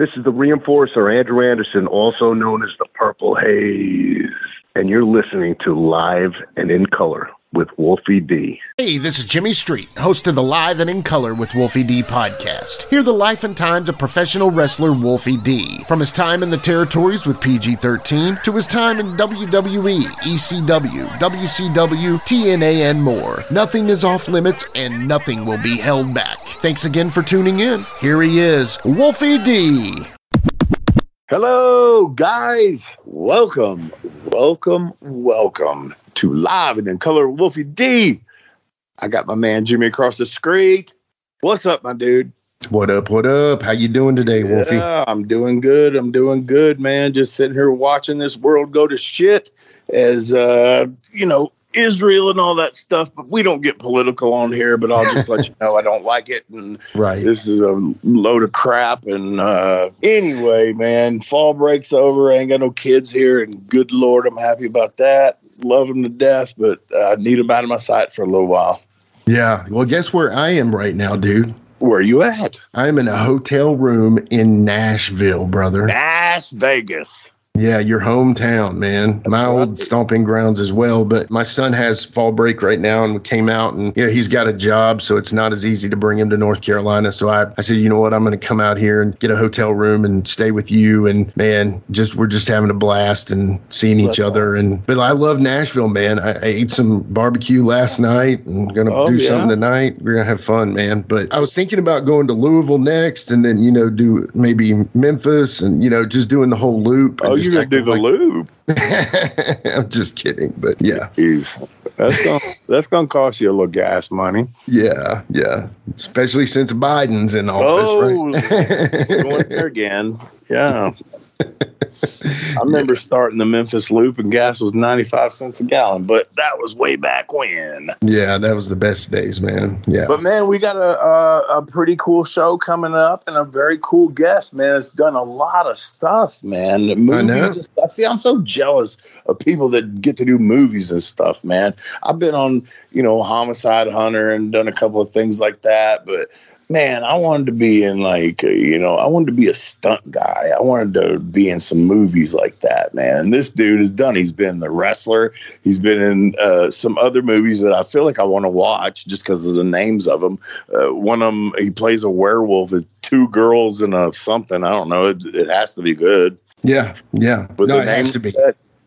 This is the reinforcer, Andrew Anderson, also known as the Purple Haze. And you're listening to Live and in Color with Wolfie D. Hey, this is Jimmy Street, host of the Live and in Color with Wolfie D podcast. Hear the life and times of professional wrestler Wolfie D. From his time in the territories with PG 13 to his time in WWE, ECW, WCW, TNA, and more. Nothing is off limits and nothing will be held back. Thanks again for tuning in. Here he is, Wolfie D. Hello, guys. Welcome, welcome, welcome to Live and in Color Wolfie D. I got my man Jimmy across the street. What's up, my dude? What up? What up? How you doing today, Wolfie? Yeah, I'm doing good. I'm doing good, man. Just sitting here watching this world go to shit as uh, you know, Israel and all that stuff, but we don't get political on here. But I'll just let you know I don't like it, and right, this is a load of crap. And uh, anyway, man, fall breaks over. I ain't got no kids here, and good lord, I'm happy about that. Love them to death, but I need them out of my sight for a little while. Yeah, well, guess where I am right now, dude. Where are you at? I'm in a hotel room in Nashville, brother. Las Vegas. Yeah, your hometown, man. That's my right. old stomping grounds as well. But my son has fall break right now, and came out, and you know he's got a job, so it's not as easy to bring him to North Carolina. So I, I said, you know what, I'm going to come out here and get a hotel room and stay with you. And man, just we're just having a blast and seeing That's each other. Awesome. And but I love Nashville, man. I, I ate some barbecue last night, and gonna oh, do yeah? something tonight. We're gonna have fun, man. But I was thinking about going to Louisville next, and then you know do maybe Memphis, and you know just doing the whole loop. Oh, you gonna do the like, loop? I'm just kidding, but yeah, that's gonna that's gonna cost you a little gas money. Yeah, yeah, especially since Biden's in office, oh, right? going there again. Yeah. I remember starting the Memphis Loop and gas was 95 cents a gallon, but that was way back when. Yeah, that was the best days, man. Yeah. But man, we got a, a, a pretty cool show coming up and a very cool guest, man. It's done a lot of stuff, man. Movies I know. Stuff. See, I'm so jealous of people that get to do movies and stuff, man. I've been on, you know, Homicide Hunter and done a couple of things like that, but man, I wanted to be in like, you know, I wanted to be a stunt guy. I wanted to be in some movies like that, man. And this dude has done. He's been the wrestler. He's been in uh, some other movies that I feel like I want to watch just because of the names of them. Uh, one of them, he plays a werewolf with two girls and a something. I don't know. It, it has to be good. Yeah, yeah. With no, it has to be.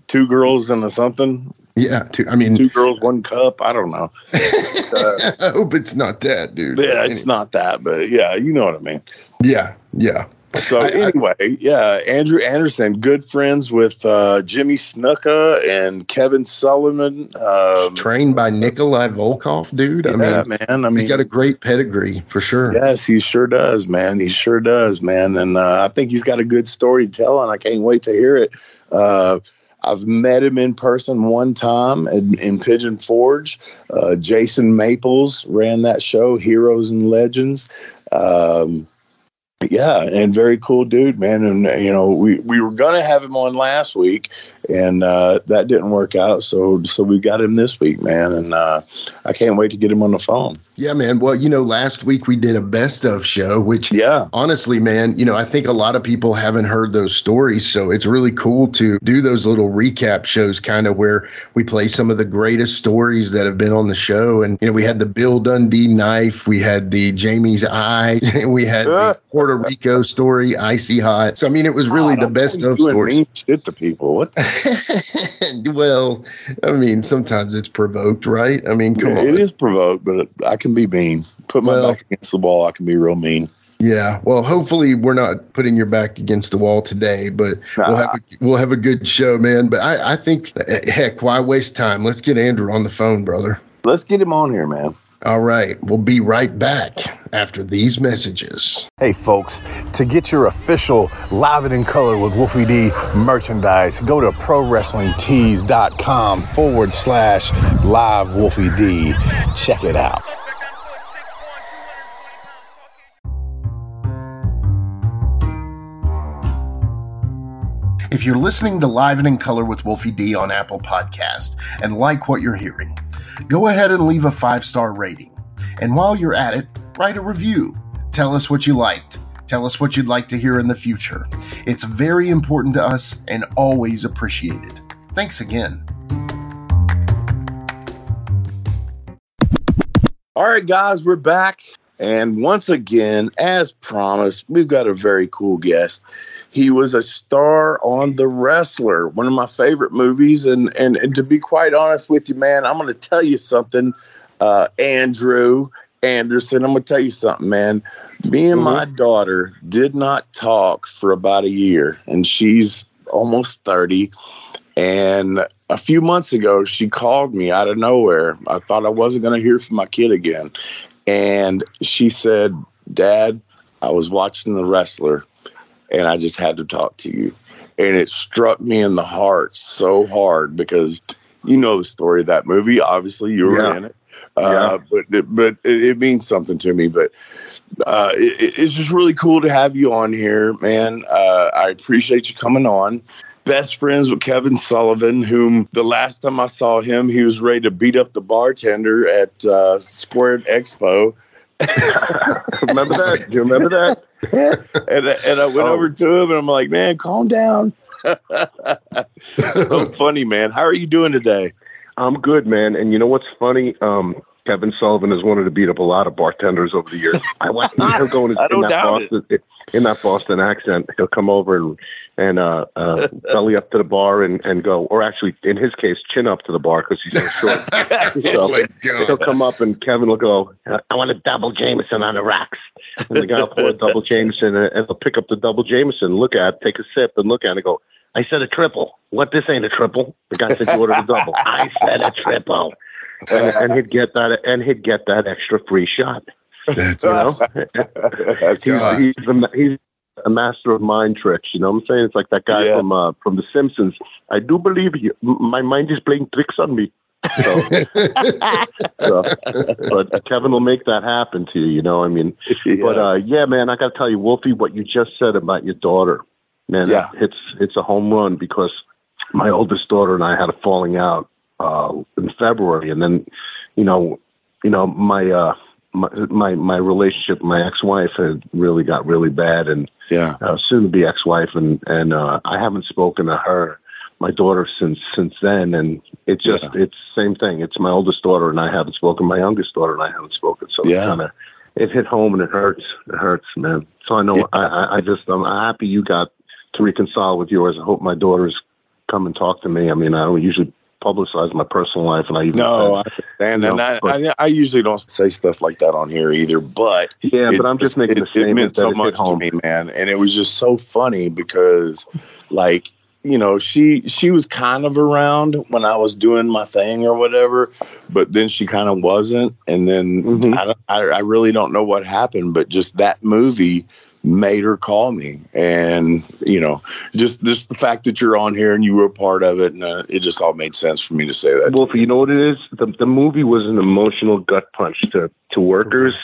Two girls and a something. Yeah, two, I mean, two girls, one cup. I don't know. uh, I hope it's not that, dude. Yeah, it's not that, but yeah, you know what I mean. Yeah, yeah. So I, anyway, I, yeah, Andrew Anderson, good friends with uh, Jimmy Snuka and Kevin Sullivan. Um, trained by Nikolai Volkov, dude. I mean, man. I mean, he's got a great pedigree for sure. Yes, he sure does, man. He sure does, man. And uh, I think he's got a good story to tell, and I can't wait to hear it. I've met him in person one time in, in Pigeon Forge. Uh, Jason Maples ran that show, Heroes and Legends. Um, yeah, and very cool dude, man. And you know, we we were gonna have him on last week, and uh, that didn't work out. So so we got him this week, man. And uh, I can't wait to get him on the phone. Yeah, man. Well, you know, last week we did a best of show, which, yeah, honestly, man, you know, I think a lot of people haven't heard those stories. So it's really cool to do those little recap shows, kind of where we play some of the greatest stories that have been on the show. And, you know, we had the Bill Dundee knife, we had the Jamie's eye, we had the Puerto Rico story, Icy Hot. So, I mean, it was really the best of stories. Mean shit to people. What? well, I mean, sometimes it's provoked, right? I mean, come yeah, on. It is provoked, but I can be mean. Put my well, back against the wall. I can be real mean. Yeah. Well, hopefully we're not putting your back against the wall today, but nah. we'll have a, we'll have a good show, man. But I, I think, eh, heck, why waste time? Let's get Andrew on the phone, brother. Let's get him on here, man. All right. We'll be right back after these messages. Hey, folks, to get your official Live and in Color with Wolfie D merchandise, go to ProWrestlingTees.com forward slash live Wolfie D. Check it out. If you're listening to Live and in Color with Wolfie D on Apple Podcast and like what you're hearing, go ahead and leave a five star rating. And while you're at it, write a review. Tell us what you liked Tell us what you'd like to hear in the future. It's very important to us and always appreciated. Thanks again. All right, guys, we're back. And once again, as promised, we've got a very cool guest. He was a star on The Wrestler, one of my favorite movies. And and, and to be quite honest with you, man, I'm going to tell you something, uh, Andrew Anderson. I'm going to tell you something, man. Me and mm-hmm. my daughter did not talk for about a year, and she's almost 30. And a few months ago, she called me out of nowhere. I thought I wasn't going to hear from my kid again. And she said, Dad, I was watching The Wrestler and I just had to talk to you. And it struck me in the heart so hard because you know the story of that movie. Obviously, you were yeah. in it. Uh, yeah. but it, but it, it, means something to me. But uh, it, it's just really cool to have you on here, man. Uh, I appreciate you coming on best friends with Kevin Sullivan, whom the last time I saw him, he was ready to beat up the bartender at uh, Squared Expo. remember that? Do you remember that? and, and I went oh. over to him and I'm like, man, calm down. so funny, man. How are you doing today? I'm good, man. And you know what's funny? Um, Kevin Sullivan has wanted to beat up a lot of bartenders over the years. I want he'll go in, in that Boston it. in that Boston accent. He'll come over and and uh, uh, belly up to the bar and, and go, or actually in his case, chin up to the bar because he's so short. so oh he'll come up and Kevin will go, "I want a double Jameson on the rocks," and the guy will pour a double Jameson and, and he'll pick up the double Jameson, look at, it, take a sip, and look at it, and go. I said a triple. What? This ain't a triple. The guy said you ordered a double. I said a triple and, and, he'd get that, and he'd get that extra free shot. That's you know, That's he's, he's, a, he's a master of mind tricks. You know what I'm saying? It's like that guy yeah. from uh, from The Simpsons. I do believe you. My mind is playing tricks on me. So, so, but Kevin will make that happen to you. You know, I mean, yes. but uh, yeah, man, I got to tell you, Wolfie, what you just said about your daughter, man, yeah. it's it's a home run because my oldest daughter and I had a falling out uh, in February, and then you know, you know my uh, my my, my relationship, my ex-wife had really got really bad, and yeah, uh, soon to be ex-wife, and and uh, I haven't spoken to her, my daughter, since since then, and it's just yeah. it's same thing. It's my oldest daughter, and I haven't spoken. My youngest daughter, and I haven't spoken. So yeah. kind of it hit home, and it hurts. It hurts, man. So I know yeah. I, I just I'm happy you got to reconcile with yours. I hope my daughters come and talk to me. I mean, I don't usually publicize my personal life, and I even no, said, and, and I, I, I, usually don't say stuff like that on here either. But yeah, it, but I'm just making it, the it meant so much to me, man, and it was just so funny because, like, you know, she she was kind of around when I was doing my thing or whatever, but then she kind of wasn't, and then mm-hmm. I, I I really don't know what happened, but just that movie made her call me. And you know just just the fact that you're on here and you were a part of it and uh, it just all made sense for me to say that. Well you know what it is? The, the movie was an emotional gut punch to to workers.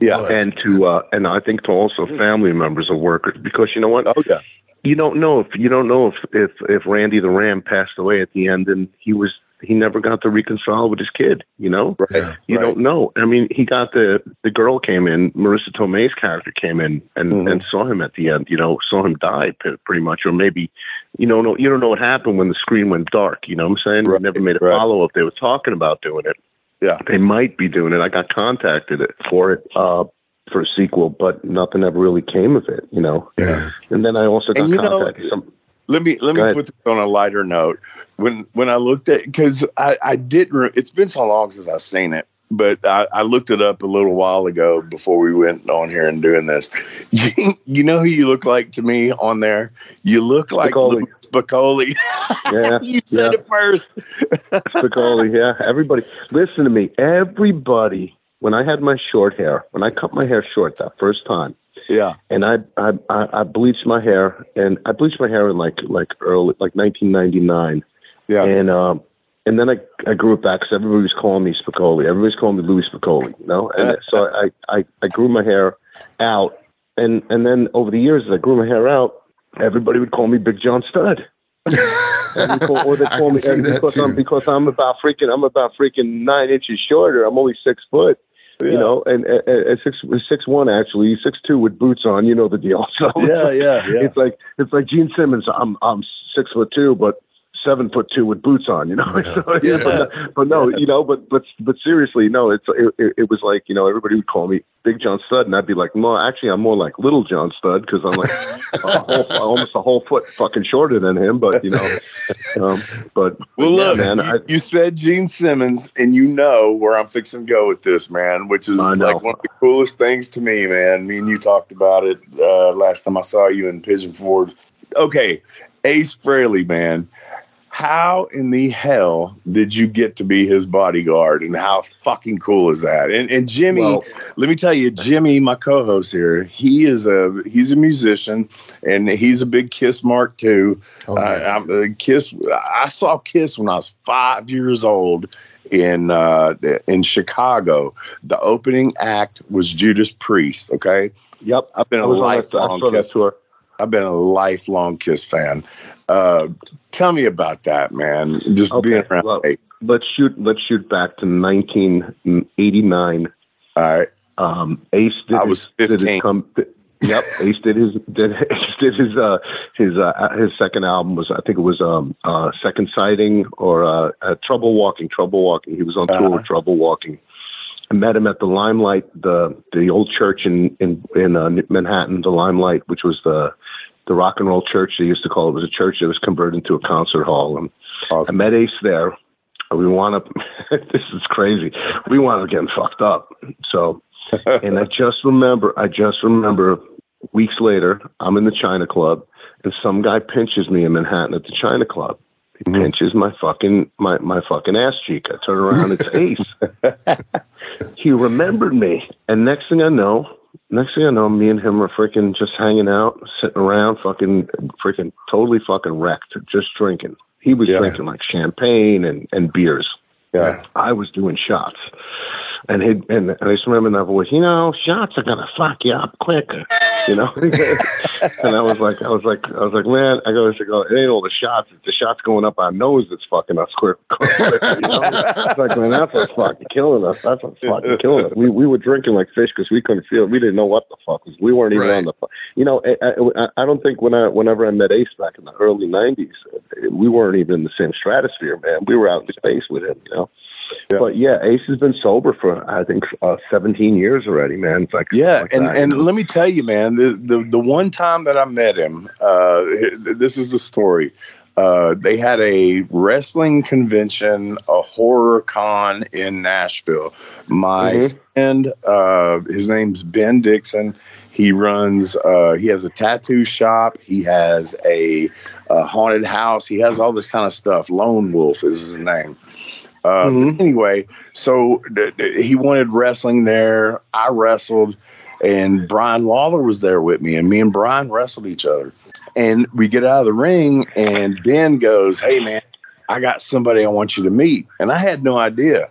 Yeah. And to uh and i think to also family members of workers because you know what? Oh yeah. You don't know if you don't know if if if randy the ram passed away at the end and he was he never got to reconcile with his kid. You know, right, you right. don't know. I mean, he got the the girl came in, Marisa Tomei's character came in and mm-hmm. and saw him at the end. You know, saw him die pretty much, or maybe you know, no, you don't know what happened when the screen went dark. You know what I'm saying? Right, never made a right. follow up. They were talking about doing it. Yeah, they might be doing it. I got contacted for it. Uh, for a sequel, but nothing ever really came of it, you know. Yeah. And then I also got contacted. Know, some, let me let me put this on a lighter note when when I looked at because I I didn't. It's been so long since I've seen it, but I, I, looked it up a little while ago before we went on here and doing this. You, you know who you look like to me on there? You look like Spicoli. Spicoli. Yeah, you said yeah. it first. Spicoli. Yeah, everybody, listen to me. Everybody, when I had my short hair, when I cut my hair short that first time, yeah. And I, I I bleached my hair, and I bleached my hair in like like early like 1999. Yeah. And um, and then I, I grew it back because everybody was calling me Spicoli. Everybody's calling me Louis Spicoli, you know. And so I, I I grew my hair out, and and then over the years, as I grew my hair out, everybody would call me Big John Studd. call, or they call me because I'm because I'm about freaking I'm about freaking nine inches shorter. I'm only six foot. Yeah. You know, and at six six one actually six two with boots on, you know the deal. So yeah, yeah, yeah. It's like it's like Gene Simmons. I'm I'm six foot two, but seven foot two with boots on, you know. Yeah. so, yeah. But, but, no, yeah. you know, but but but seriously, no, it's it, it, was like you know everybody would call me Big John Studd, and I'd be like, no, actually, I'm more like Little John Studd because I'm like a whole, almost a whole foot fucking shorter than him. But you know, um, but well, look, man, you, I, you, said Gene Simmons, and you know where I'm fixing to go with this, man, which is like one of the coolest things to me, man. Me and you talked about it uh, last time I saw you in Pigeon Forge. Okay, Ace Frehley, man how in the hell did you get to be his bodyguard and how fucking cool is that? And, and jimmy well, let me tell you jimmy my co-host here he is a he's a musician and he's a big kiss mark too. Oh, uh, I'm, uh, kiss i saw kiss when i was five years old in uh, in chicago. The opening act was judas priest okay? Yep. I've been a lifelong kiss tour. I've been a lifelong Kiss fan. Uh, tell me about that, man. Just okay, being around. Well, let's shoot. Let's shoot back to 1989. All right. Um, Ace did. I was 15. Did his come, yep. Ace did his did Ace did his uh his uh his second album was I think it was um uh Second Sighting or uh, uh Trouble Walking. Trouble Walking. He was on tour uh-huh. with Trouble Walking. I met him at the Limelight, the the old church in in in uh, Manhattan, the Limelight, which was the the rock and roll church they used to call it. it was a church that was converted into a concert hall. And awesome. I met Ace there. We wound up. this is crazy. We wound up getting fucked up. So, and I just remember. I just remember weeks later, I'm in the China Club, and some guy pinches me in Manhattan at the China Club. He mm. pinches my fucking my my fucking ass cheek. I turn around, it's Ace. he remembered me, and next thing I know, next thing I know, me and him are freaking just hanging out, sitting around, fucking freaking totally fucking wrecked, just drinking. He was yeah. drinking like champagne and and beers. Yeah, I was doing shots, and he and, and I just remember that voice. You know, shots are gonna fuck you up quicker you know. and I was like, I was like, I was like, man, I go, I go, it ain't all the shots. It's the shots going up our nose that's fucking us quick. you know? It's like, man, that's what's fucking killing us. That's what's fucking killing us. We we were drinking like fish because we couldn't feel. We didn't know what the fuck was. We weren't even right. on the. You know, I, I, I don't think when I whenever I met Ace back in the early '90s, we weren't even in the same stratosphere, man. We were out in space with him, you know. Yeah. But yeah, Ace has been sober for I think uh, 17 years already, man. Like yeah, like and that. and let me tell you, man, the the the one time that I met him, uh, this is the story. Uh, they had a wrestling convention, a horror con in Nashville. My mm-hmm. friend, uh, his name's Ben Dixon. He runs. Uh, he has a tattoo shop. He has a, a haunted house. He has all this kind of stuff. Lone Wolf is his name. Uh, mm-hmm. Anyway, so th- th- he wanted wrestling there. I wrestled, and Brian Lawler was there with me, and me and Brian wrestled each other. And we get out of the ring, and Ben goes, "Hey, man, I got somebody I want you to meet," and I had no idea.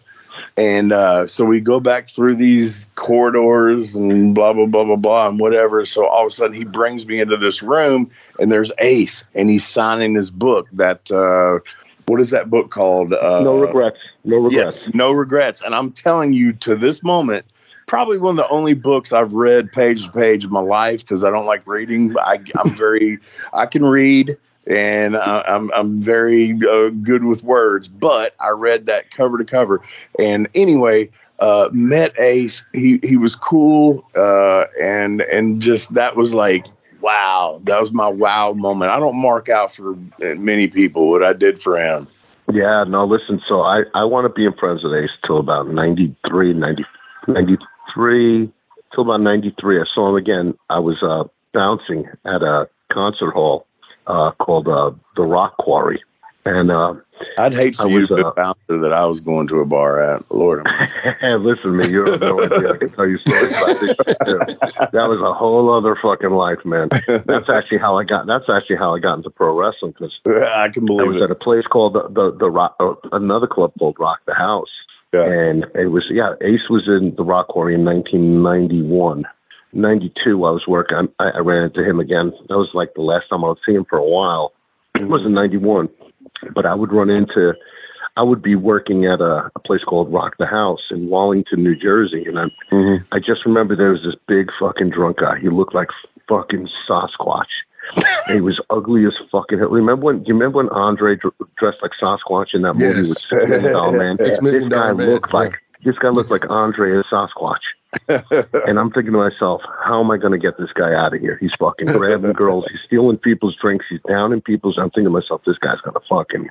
And uh, so we go back through these corridors and blah blah blah blah blah and whatever. So all of a sudden he brings me into this room, and there's Ace, and he's signing his book that. Uh, what is that book called? Uh, no regrets. No regrets. Yes, no regrets. And I'm telling you, to this moment, probably one of the only books I've read page to page of my life because I don't like reading. I, am very, I can read and I, am I'm, I'm very uh, good with words. But I read that cover to cover, and anyway, uh, met Ace. He he was cool, uh, and and just that was like wow, that was my wow moment. I don't mark out for many people what I did for him. Yeah, no, listen, so I, I want to be in Friends with Ace till about 93, 90, 93, till about 93. I saw him again. I was uh, bouncing at a concert hall uh, called uh, The Rock Quarry. And uh, I'd hate for I you was, to uh, that I was going to a bar at. Lord, listen to me. You don't know idea. I can tell you stories about this. That was a whole other fucking life, man. That's actually how I got. That's actually how I got into pro wrestling because I can believe I was it. at a place called the the, the Rock, uh, another club called Rock the House. Yeah. And it was yeah. Ace was in the Rock Quarry in 1991. 92, I was working. I, I ran into him again. That was like the last time I would see him for a while. It was in 91 but I would run into, I would be working at a, a place called Rock the House in Wallington, New Jersey, and I mm-hmm. I just remember there was this big fucking drunk guy. He looked like fucking Sasquatch. he was ugly as fucking. hell. Remember when? Do you remember when Andre dressed like Sasquatch in that movie yes. with Six Million Dollar Man? this guy looked like this guy looked like Andre as Sasquatch. and I'm thinking to myself, how am I going to get this guy out of here? He's fucking grabbing girls. He's stealing people's drinks. He's down in people's. I'm thinking to myself, this guy's going to fucking.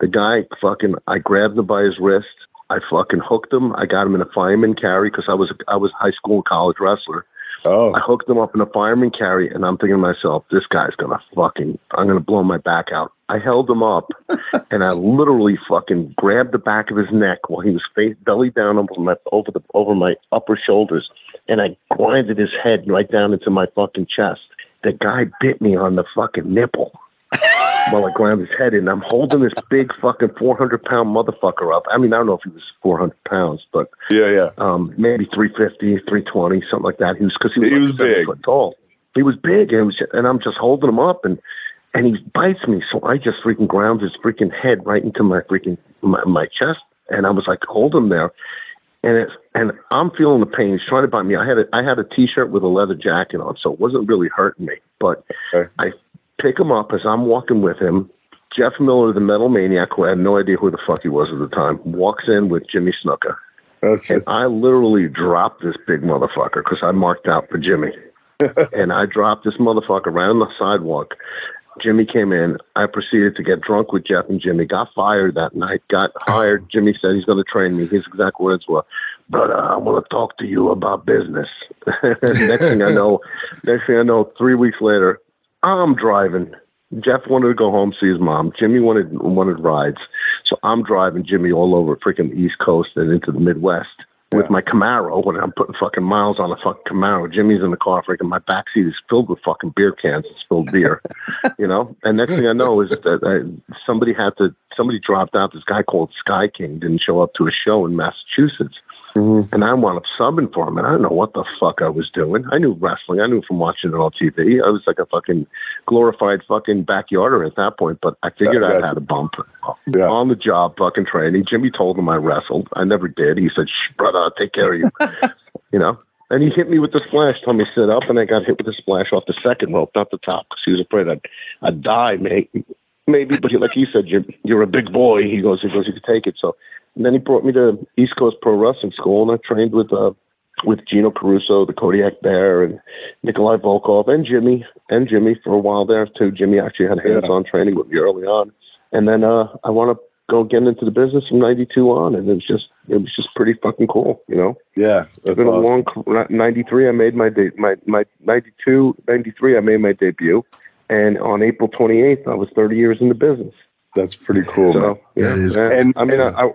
The guy fucking. I grabbed him by his wrist. I fucking hooked him. I got him in a fireman carry because I was I was high school and college wrestler. Oh. I hooked him up in a fireman carry, and I'm thinking to myself, this guy's gonna fucking, I'm gonna blow my back out. I held him up, and I literally fucking grabbed the back of his neck while he was face belly down over my over the over my upper shoulders, and I grinded his head right down into my fucking chest. The guy bit me on the fucking nipple while I ground his head in. I'm holding this big fucking 400 pound motherfucker up. I mean, I don't know if he was 400 pounds, but yeah, yeah, um, maybe 350, 320, something like that. He was because he was, he was big, foot tall. He was big, and, was, and I'm just holding him up, and and he bites me, so I just freaking ground his freaking head right into my freaking my, my chest, and I was like, hold him there. And it's and I'm feeling the pain. He's trying to bite me. I had a I had a t-shirt with a leather jacket on, so it wasn't really hurting me. But okay. I pick him up as I'm walking with him. Jeff Miller, the metal maniac, who I had no idea who the fuck he was at the time, walks in with Jimmy Snuka. Okay. And I literally dropped this big motherfucker because I marked out for Jimmy. and I dropped this motherfucker right on the sidewalk. Jimmy came in. I proceeded to get drunk with Jeff and Jimmy. Got fired that night. Got hired. Jimmy said he's going to train me. His exact words were, "But uh, I want to talk to you about business." next thing I know, next thing I know, three weeks later, I'm driving. Jeff wanted to go home see his mom. Jimmy wanted wanted rides, so I'm driving Jimmy all over freaking East Coast and into the Midwest yeah. with my Camaro. When I'm putting fucking miles on a fucking Camaro, Jimmy's in the car freaking. My backseat is filled with fucking beer cans and spilled beer, you know. And next thing I know is that I, somebody had to somebody dropped out. This guy called Sky King didn't show up to a show in Massachusetts. Mm-hmm. And I wound up subbing for him, and I don't know what the fuck I was doing. I knew wrestling. I knew from watching it on TV. I was like a fucking glorified fucking backyarder at that point. But I figured I had a bump yeah. on the job fucking training. Jimmy told him I wrestled. I never did. He said, Shh, "Brother, I'll take care of you." you know. And he hit me with the splash, told me to sit up, and I got hit with the splash off the second rope, not the top, because he was afraid I'd, I'd die, mate. Maybe, but he, like he said, you're, you're a big boy. He goes, he goes, you can take it. So and then he brought me to East Coast Pro Wrestling School, and I trained with uh, with Gino Caruso, the Kodiak Bear, and Nikolai Volkov, and Jimmy, and Jimmy for a while there too. Jimmy actually had hands-on yeah. training with me early on, and then uh, I want to go get into the business from '92 on, and it was just it was just pretty fucking cool, you know. Yeah, it's been awesome. a long '93. I made my de- my my '92 '93. I made my debut, and on April 28th, I was 30 years in the business. That's pretty cool. So, yeah, and, and, I mean, I,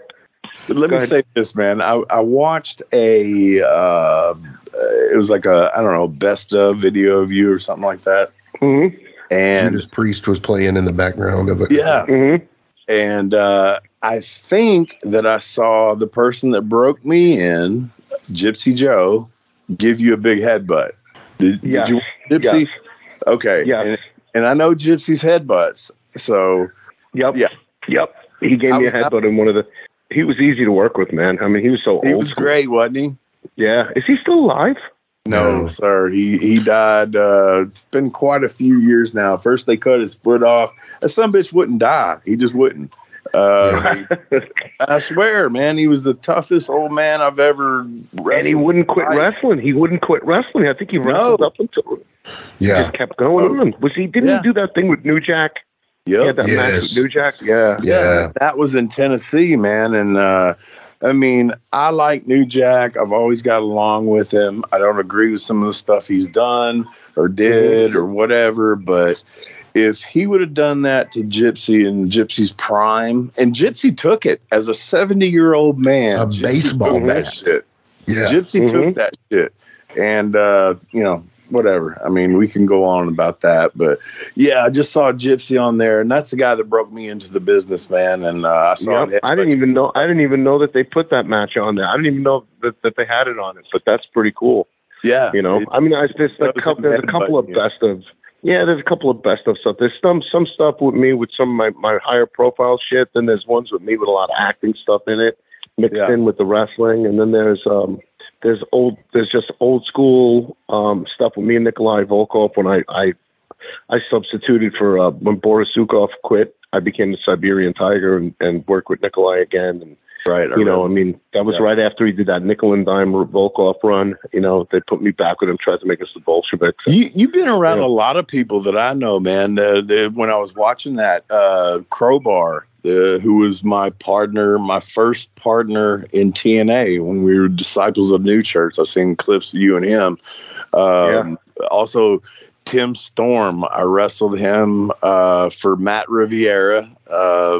let me say this, man. I, I watched a uh, it was like a I don't know best of video of you or something like that. Mm-hmm. And Judas Priest was playing in the background of it. Yeah. Mm-hmm. And uh, I think that I saw the person that broke me in, Gypsy Joe, give you a big headbutt. Did, yes. did you, Gypsy? Yes. Okay. Yeah. And, and, I know Gypsy's headbutts. So. Yep. Yeah. Yep. He gave me a headbutt in one of the he was easy to work with, man. I mean, he was so old. he was school. great, wasn't he? Yeah. Is he still alive? No, no, sir. He he died. Uh, it's been quite a few years now. First they cut his foot off. Some bitch wouldn't die. He just wouldn't. Uh, I swear, man, he was the toughest old man I've ever. And he wouldn't quit wrestling. He wouldn't quit wrestling. I think he wrestled no. up until. Yeah. He just kept going on. Was he? Didn't yeah. he do that thing with New Jack? Yeah, that yes. match with New Jack. Yeah. yeah, that was in Tennessee, man. And uh, I mean, I like New Jack. I've always got along with him. I don't agree with some of the stuff he's done or did mm-hmm. or whatever, but if he would have done that to Gypsy in Gypsy's prime, and Gypsy took it as a 70 year old man, a Gypsy baseball bat. Shit. Yeah. Gypsy mm-hmm. took that shit. And, uh, you know, whatever. I mean, we can go on about that, but yeah, I just saw Gypsy on there, and that's the guy that broke me into the business, man. And uh, I saw. Yep. I didn't even know. I didn't even know that they put that match on there. I didn't even know that, that they had it on it. But that's pretty cool. Yeah, you know, it, I mean, I, there's a couple. There's a couple of best of. yeah, there's a couple of best of stuff. There's some some stuff with me with some of my, my higher profile shit. Then there's ones with me with a lot of acting stuff in it, mixed yeah. in with the wrestling. And then there's um there's old there's just old school um stuff with me and Nikolai Volkov when I I I substituted for uh, when Boris Zhukov quit. I became the Siberian Tiger and, and worked with Nikolai again. And right, you know, I mean, that was yeah. right after he did that nickel and dime Volkov run. You know, they put me back with him, tried to make us the Bolsheviks. You you've been around yeah. a lot of people that I know, man. Uh, the, when I was watching that uh, Crowbar. Uh, who was my partner, my first partner in TNA when we were disciples of New Church. I seen clips of you and him. Um, yeah. Also, Tim Storm. I wrestled him uh, for Matt Riviere um,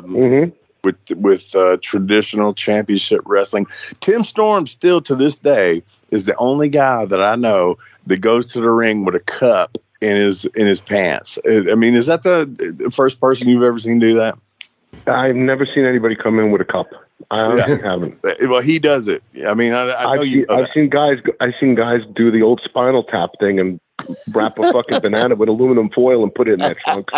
mm-hmm. With with uh, traditional championship wrestling. Tim Storm still to this day is the only guy that I know that goes to the ring with a cup in his in his pants. I mean, is that the first person you've ever seen do that? I've never seen anybody come in with a cup. I yeah. haven't. Well, he does it. I mean, I, I know I've you. Seen, I've seen guys. I've seen guys do the old spinal tap thing and wrap a fucking banana with aluminum foil and put it in that trunk.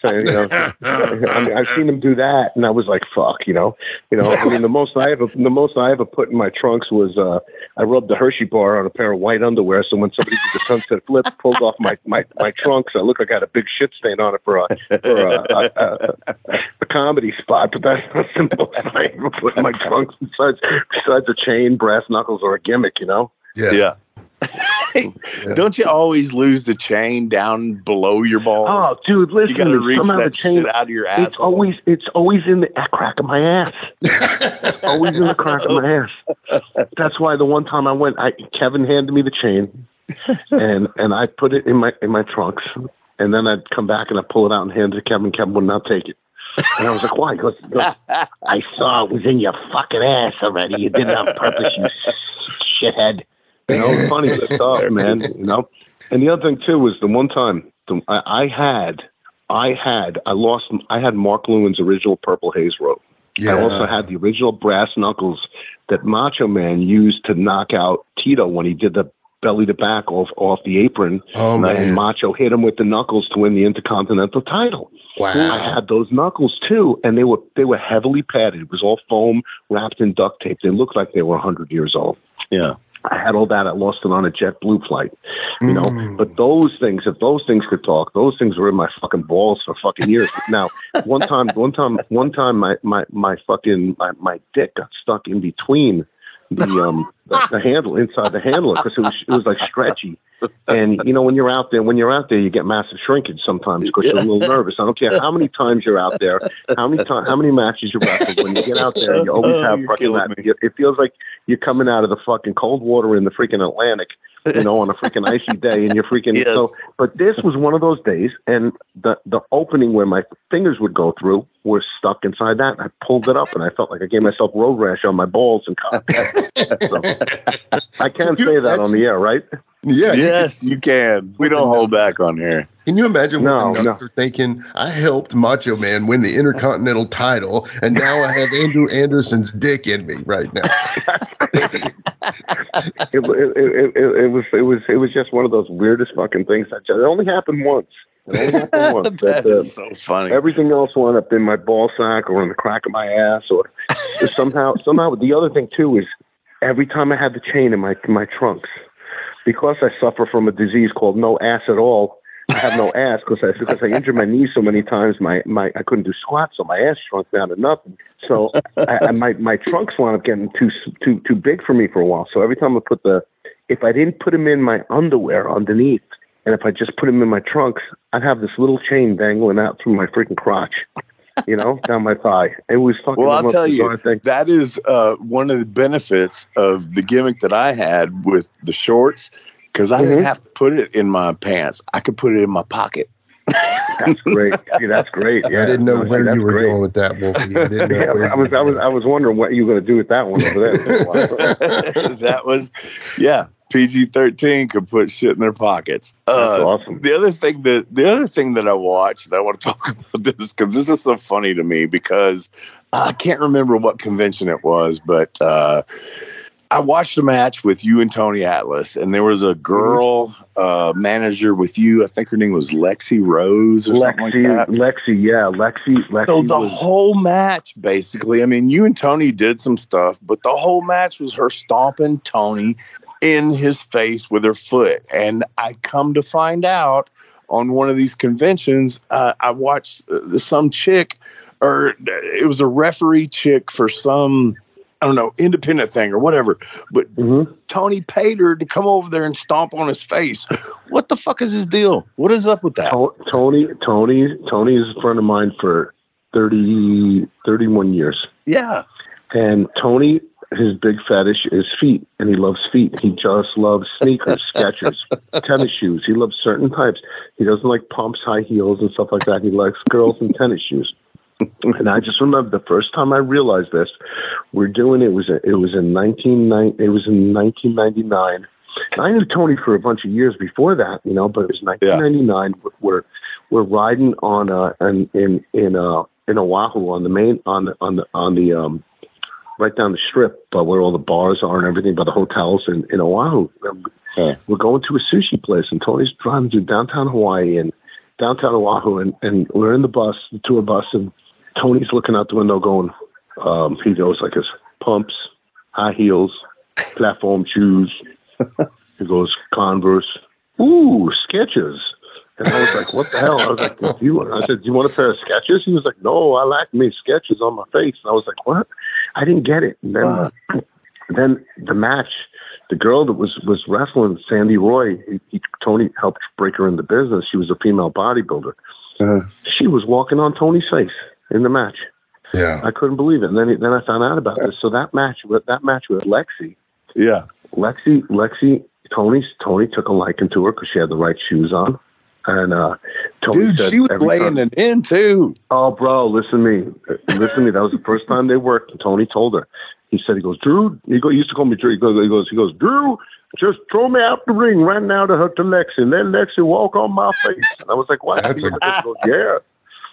So, you know, I mean, I've seen them do that, and I was like, "Fuck," you know, you know. I mean, the most I ever, the most I ever put in my trunks was uh, I rubbed the Hershey bar on a pair of white underwear. So when somebody did the sunset flip, pulled off my my my trunks, I looked like I had a big shit stain on it for a for a, a, a, a comedy spot. But that's not the most I ever put in my trunks besides besides a chain, brass knuckles, or a gimmick. You know. Yeah. Yeah. Don't you always lose the chain down below your balls? Oh, dude, listen, you got to reach that the chain out of your ass. It's always it's always in the crack of my ass. always in the crack of my ass. That's why the one time I went, I Kevin handed me the chain, and and I put it in my in my trunks, and then I'd come back and I pull it out and hand it to Kevin. Kevin would not take it. And I was like, why? He goes, I saw it was in your fucking ass already. You did it on purpose, you shithead. You know, funny stuff, man. You know, and the other thing too was the one time the, I, I had, I had, I lost, I had Mark Lewin's original Purple Haze rope. Yeah. I also had the original brass knuckles that Macho Man used to knock out Tito when he did the belly to back off off the apron. Oh, man. And Macho hit him with the knuckles to win the Intercontinental title. Wow. I had those knuckles too, and they were they were heavily padded. It was all foam wrapped in duct tape. They looked like they were hundred years old. Yeah. I had all that. I lost it on a JetBlue flight, you know. Mm. But those things, if those things could talk, those things were in my fucking balls for fucking years. now, one time, one time, one time, my my my fucking my, my dick got stuck in between the um the, the handle inside the handle because it was it was like stretchy. And you know when you're out there, when you're out there, you get massive shrinkage sometimes because you're a little nervous. I don't care how many times you're out there, how many times, how many matches you wrestled. When you get out there, you always have oh, fucking that. It feels like you're coming out of the fucking cold water in the freaking Atlantic, you know, on a freaking icy day, and you're freaking yes. so. But this was one of those days, and the the opening where my fingers would go through was stuck inside that. I pulled it up, and I felt like I gave myself road rash on my balls and cock. so, I can't say that on the air, right? Yeah. Yes, you can. We don't hold back on here. Can you imagine what no, the nuts no. are thinking? I helped Macho Man win the Intercontinental title, and now I have Andrew Anderson's dick in me right now. it, it, it, it, was it was it was just one of those weirdest fucking things. That just, it only happened once. It only happened once. that but, uh, is so funny. Everything else wound up in my ball sack or in the crack of my ass, or somehow somehow. The other thing too is every time I had the chain in my my trunks, because I suffer from a disease called no ass at all I have no ass because I because I injured my knee so many times. My my I couldn't do squats, so my ass shrunk down to nothing. So I, I, my my trunks wound up getting too too too big for me for a while. So every time I put the if I didn't put them in my underwear underneath, and if I just put them in my trunks, I'd have this little chain dangling out through my freaking crotch. You know, down my thigh. It was fucking. Well, I'll tell you, that is uh, one of the benefits of the gimmick that I had with the shorts because I mm-hmm. didn't have to put it in my pants. I could put it in my pocket. that's great. See, that's great. Yeah, I didn't know no, where you were great. going with that, Wolfie. yeah, I was, I was, I was wondering what you were going to do with that one over there. that was, yeah. PG thirteen could put shit in their pockets. Uh, that's awesome. The other thing that the other thing that I watched, and I want to talk about this because this is so funny to me because I can't remember what convention it was, but. uh I watched a match with you and Tony Atlas, and there was a girl uh, manager with you. I think her name was Lexi Rose or Lexi, something like that. Lexi, yeah, Lexi. Lexi so the was, whole match, basically, I mean, you and Tony did some stuff, but the whole match was her stomping Tony in his face with her foot. And I come to find out on one of these conventions, uh, I watched uh, some chick, or it was a referee chick for some I don't know, independent thing or whatever. But mm-hmm. Tony paid her to come over there and stomp on his face. What the fuck is his deal? What is up with that? Tony, Tony, Tony is a friend of mine for 30, 31 years. Yeah. And Tony, his big fetish is feet, and he loves feet. He just loves sneakers, Skechers, tennis shoes. He loves certain types. He doesn't like pumps, high heels, and stuff like that. He likes girls and tennis shoes and I just remember the first time I realized this. We're doing it was it was in nineteen it was in nineteen ninety nine. I knew Tony for a bunch of years before that, you know, but it was nineteen ninety nine. Yeah. We're we're riding on uh in in in uh in Oahu on the main on the on the on the um right down the strip, but where all the bars are and everything, by the hotels in in Oahu. Yeah. We're going to a sushi place, and Tony's driving through downtown Hawaii and downtown Oahu, and and we're in the bus, the tour bus, and Tony's looking out the window going, um, he goes like his pumps, high heels, platform shoes. he goes Converse. Ooh, Sketches. And I was like, what the hell? I was like, do you, want?" I said, do you want a pair of Sketches? He was like, no, I like me Sketches on my face. And I was like, what? I didn't get it. And then, uh, then the match, the girl that was, was wrestling, Sandy Roy, he, he, Tony helped break her into business. She was a female bodybuilder. Uh-huh. She was walking on Tony's face in the match. Yeah, I couldn't believe it. And then then I found out about this. So that match with that match with Lexi. Yeah, Lexi Lexi Tony Tony took a liking to her because she had the right shoes on. And uh, Tony dude, she was laying it in too. Oh, bro, listen to me, listen to me. That was the first time they worked. And Tony told her. He said, "He goes, Drew. He, go, he used to call me Drew. He goes, he goes, he goes, Drew. Just throw me out the ring right now to her to Lexi. Let Lexi walk on my face." And I was like, "What?" That's a, goes, yeah.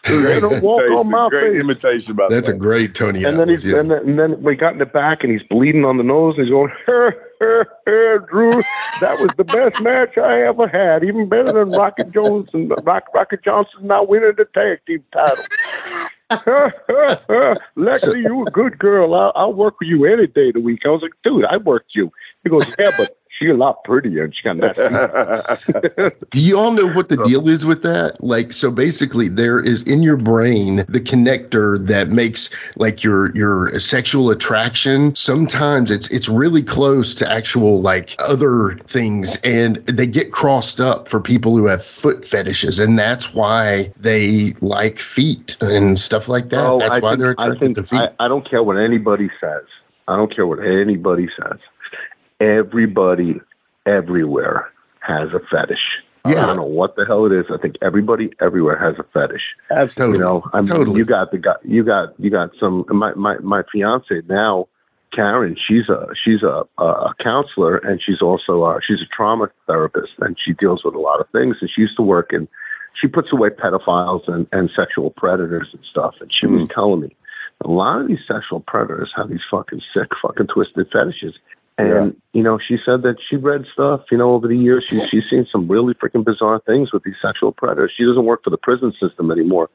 Great imitation, on great face. imitation about That's that. a great Tony. And then he's yeah. and, then, and then we got in the back and he's bleeding on the nose and he's going, her, her, her, Drew, that was the best match I ever had, even better than Rocket Jones and Rock, Rocky Johnson not winning the tag team title. Lexi, you're a good girl. I'll, I'll work with you any day of the week. I was like, dude, I worked you. He goes, yeah, but she's a lot prettier and she got that. Do you all know what the deal is with that? Like, so basically, there is in your brain the connector that makes like your your sexual attraction. Sometimes it's it's really close to actual like other things, and they get crossed up for people who have foot fetishes, and that's why they like feet and stuff like that. Oh, that's I why think, they're attracted to feet. I, I don't care what anybody says. I don't care what anybody says everybody everywhere has a fetish. Yeah. I don't know what the hell it is. I think everybody everywhere has a fetish. Absolutely. You know, I mean, totally. you got the guy, you got, you got some, my, my, my fiance now, Karen, she's a, she's a, a counselor and she's also, a, she's a trauma therapist and she deals with a lot of things. And she used to work in, she puts away pedophiles and, and sexual predators and stuff. And she mm. was telling me a lot of these sexual predators have these fucking sick, fucking twisted fetishes. And, yeah. you know, she said that she read stuff, you know, over the years. She, she's seen some really freaking bizarre things with these sexual predators. She doesn't work for the prison system anymore.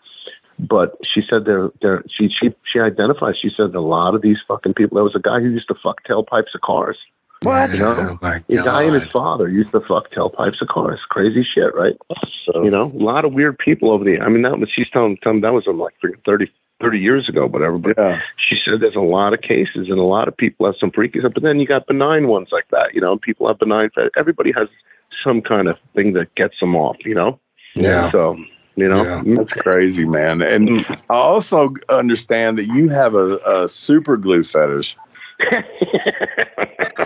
But she said there, there, she, she, she identifies, she said a lot of these fucking people, there was a guy who used to fuck tailpipes of cars. What? You know, oh the guy and his father used to fuck tailpipes of cars. Crazy shit, right? So, you know, a lot of weird people over there. I mean, that was, she's telling, telling that was like 30, 30 years ago, whatever. But yeah. she said there's a lot of cases and a lot of people have some freaky stuff. But then you got benign ones like that, you know, and people have benign. Everybody has some kind of thing that gets them off, you know? Yeah. So, you know, yeah. that's crazy, man. And mm. I also understand that you have a, a super glue fetish.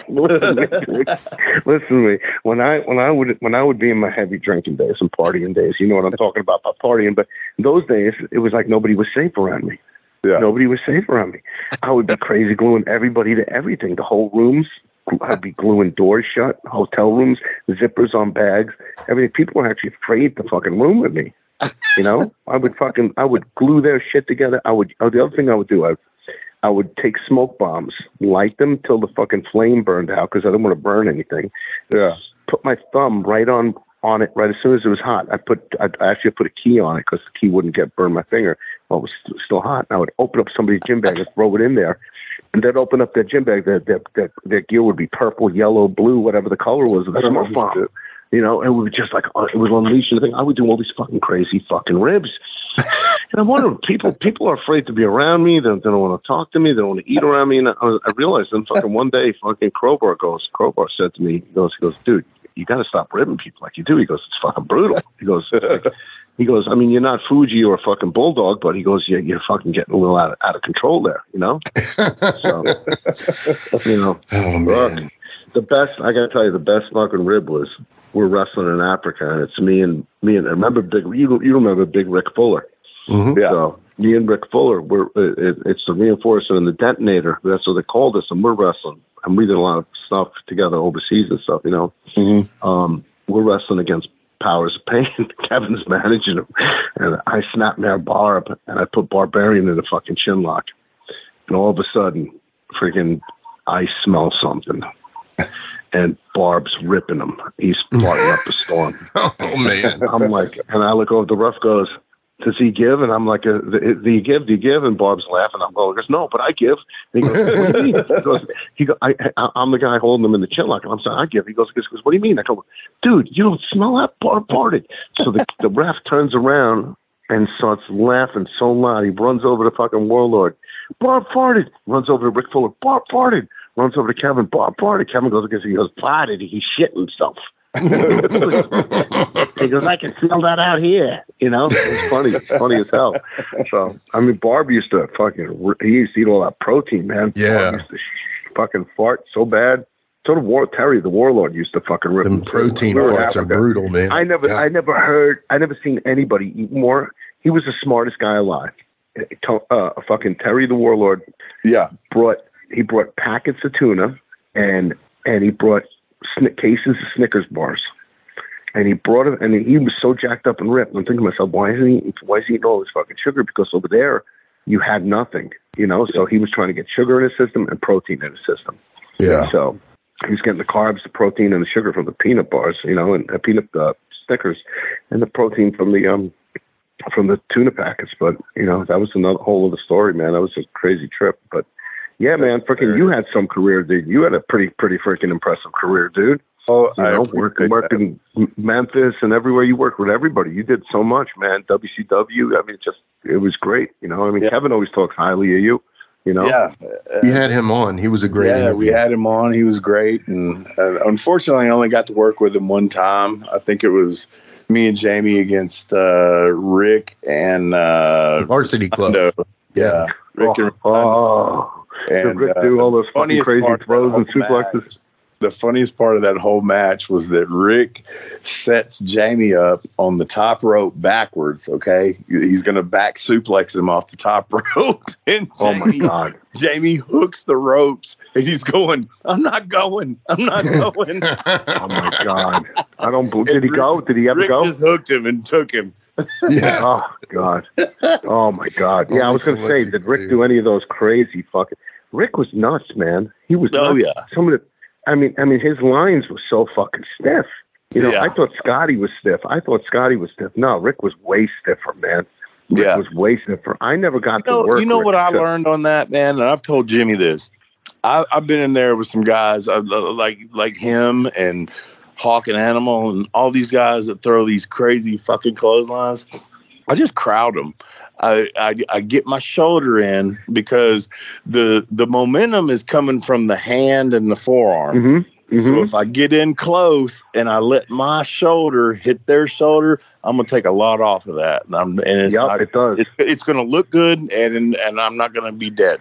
Listen, to me, listen to me. When I when I would when I would be in my heavy drinking days and partying days, you know what I'm talking about, about partying. But those days, it was like nobody was safe around me. Yeah. Nobody was safe around me. I would be crazy gluing everybody to everything. The whole rooms. I'd be gluing doors shut, hotel rooms, zippers on bags, everything. People were actually afraid to fucking room with me. You know, I would fucking, I would glue their shit together. I would. Oh, the other thing I would do, I I would take smoke bombs, light them till the fucking flame burned out because I didn't want to burn anything. Yeah. Put my thumb right on on it right as soon as it was hot. I put I actually put a key on it because the key wouldn't get burned my finger while it was st- still hot. And I would open up somebody's gym bag and throw it in there, and then open up their gym bag. That that that their gear would be purple, yellow, blue, whatever the color was of the smoke bomb. You know, and we would just like uh, it was unleashing the thing. I would do all these fucking crazy fucking ribs. and I'm wondering, people people are afraid to be around me. They, they don't want to talk to me. They don't want to eat around me. And I, I realized then fucking one day, fucking Crowbar goes, Crowbar said to me, he goes, he goes, dude, you got to stop ribbing people like you do. He goes, it's fucking brutal. He goes, like, he goes, I mean, you're not Fuji or a fucking bulldog, but he goes, you're, you're fucking getting a little out of, out of control there, you know? so, you know, oh, man. the best, I got to tell you, the best fucking rib was we're wrestling in Africa, and it's me and me and I remember big. You you remember Big Rick Fuller? Mm-hmm. Yeah. So me and Rick Fuller, we're it, it's the reinforcer and the detonator. That's what they called us, and we're wrestling. And we did a lot of stuff together overseas and stuff. You know, mm-hmm. um, we're wrestling against Powers of Pain. Kevin's managing him, and I snapped their barb, and I put Barbarian in a fucking chin lock, and all of a sudden, freaking, I smell something and Barb's ripping him. He's farting up a storm. oh man! I'm like, and I look over. The ref goes, "Does he give?" And I'm like, uh, "Do you give? Do you give?" And Bob's laughing. I'm going, "Goes no, but I give." And he goes, "What do you mean?" He goes, "He go, I, I, I'm the guy holding him in the chin lock." And I'm saying, "I give." He goes, "He goes, what do you mean?" I go, "Dude, you don't smell that Barb farted." So the the ref turns around and starts laughing so loud. He runs over to fucking Warlord. Bob farted. Runs over to Rick Fuller. Bob farted runs over to Kevin. Bob Party. Kevin goes he goes, farted. He shit himself. He goes, I can smell that out here. You know, it's funny. It's funny as hell. So, I mean, Barb used to fucking, he used to eat all that protein, man. Yeah. Barb used to fucking fart so bad. So did War Terry, the warlord, used to fucking rip. Them protein farts are brutal, man. I never, yeah. I never heard, I never seen anybody eat more. He was the smartest guy alive. Uh, fucking Terry, the warlord. Yeah. Brought he brought packets of tuna and and he brought cases of Snickers bars. And he brought it, and he was so jacked up and ripped. I'm thinking to myself, why is he? Why is he eating all this fucking sugar? Because over there, you had nothing, you know. So he was trying to get sugar in his system and protein in his system. Yeah. So he was getting the carbs, the protein, and the sugar from the peanut bars, you know, and uh, peanut uh, Snickers, and the protein from the um from the tuna packets. But you know, that was another whole other story, man. That was a crazy trip, but yeah, man, freaking, you had some career, dude. You had a pretty, pretty freaking impressive career, dude. Oh, you know, working, working Memphis and everywhere you worked with everybody. You did so much, man. WCW. I mean, just it was great. You know, I mean, yeah. Kevin always talks highly of you. You know, yeah. Uh, we had him on. He was a great. Yeah, interview. we had him on. He was great, and uh, unfortunately, I only got to work with him one time. I think it was me and Jamie against uh, Rick and uh, Varsity Club. Yeah, Rick oh, and oh. And Rick uh, do all those funny, crazy throws and suplexes. The funniest part of that whole match was that Rick sets Jamie up on the top rope backwards. Okay, he's going to back suplex him off the top rope, and Jamie, oh my god, Jamie hooks the ropes, and he's going, "I'm not going, I'm not going." oh my god, I don't. Believe, did he Rick, go? Did he ever Rick go? Just hooked him and took him. yeah. Oh God. Oh my God. Yeah, I was going to say, did Rick do any of those crazy fucking? Rick was nuts, man. He was. Oh nuts. yeah. Some of the. I mean, I mean, his lines were so fucking stiff. You know, yeah. I thought Scotty was stiff. I thought Scotty was stiff. No, Rick was way stiffer, man. Rick yeah. was way stiffer. I never got you know, to work. You know Rick what I learned on that, man? And I've told Jimmy this. I, I've been in there with some guys uh, like like him and Hawk and Animal and all these guys that throw these crazy fucking clotheslines. I just crowd them. I, I, I get my shoulder in because the the momentum is coming from the hand and the forearm. Mm-hmm. Mm-hmm. So if I get in close and I let my shoulder hit their shoulder, I'm gonna take a lot off of that. And, I'm, and it's yep, not, it does. It, it's gonna look good, and and I'm not gonna be dead.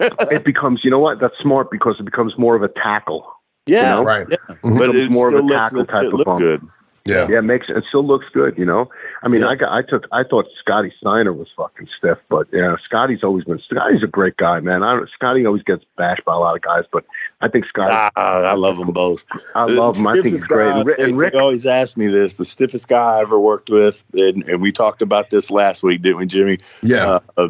it becomes, you know what? That's smart because it becomes more of a tackle. Yeah, you know? right. Yeah. Mm-hmm. But it's more of a looks, tackle type it of look bump. good. Yeah. Yeah, it makes it still looks good, you know. I mean, Yeah. I got I took I thought Scotty Steiner was fucking stiff, but yeah, Scotty's always been Scotty's a great guy, man. I Scotty always gets bashed by a lot of guys, but I think Scotty. Ah, I love them both. I The love him. I think he's great. And Rick, and Rick always asked me this: the stiffest guy I ever worked with, and, and we talked about this last week, didn't we, Jimmy? Yeah. Uh, uh,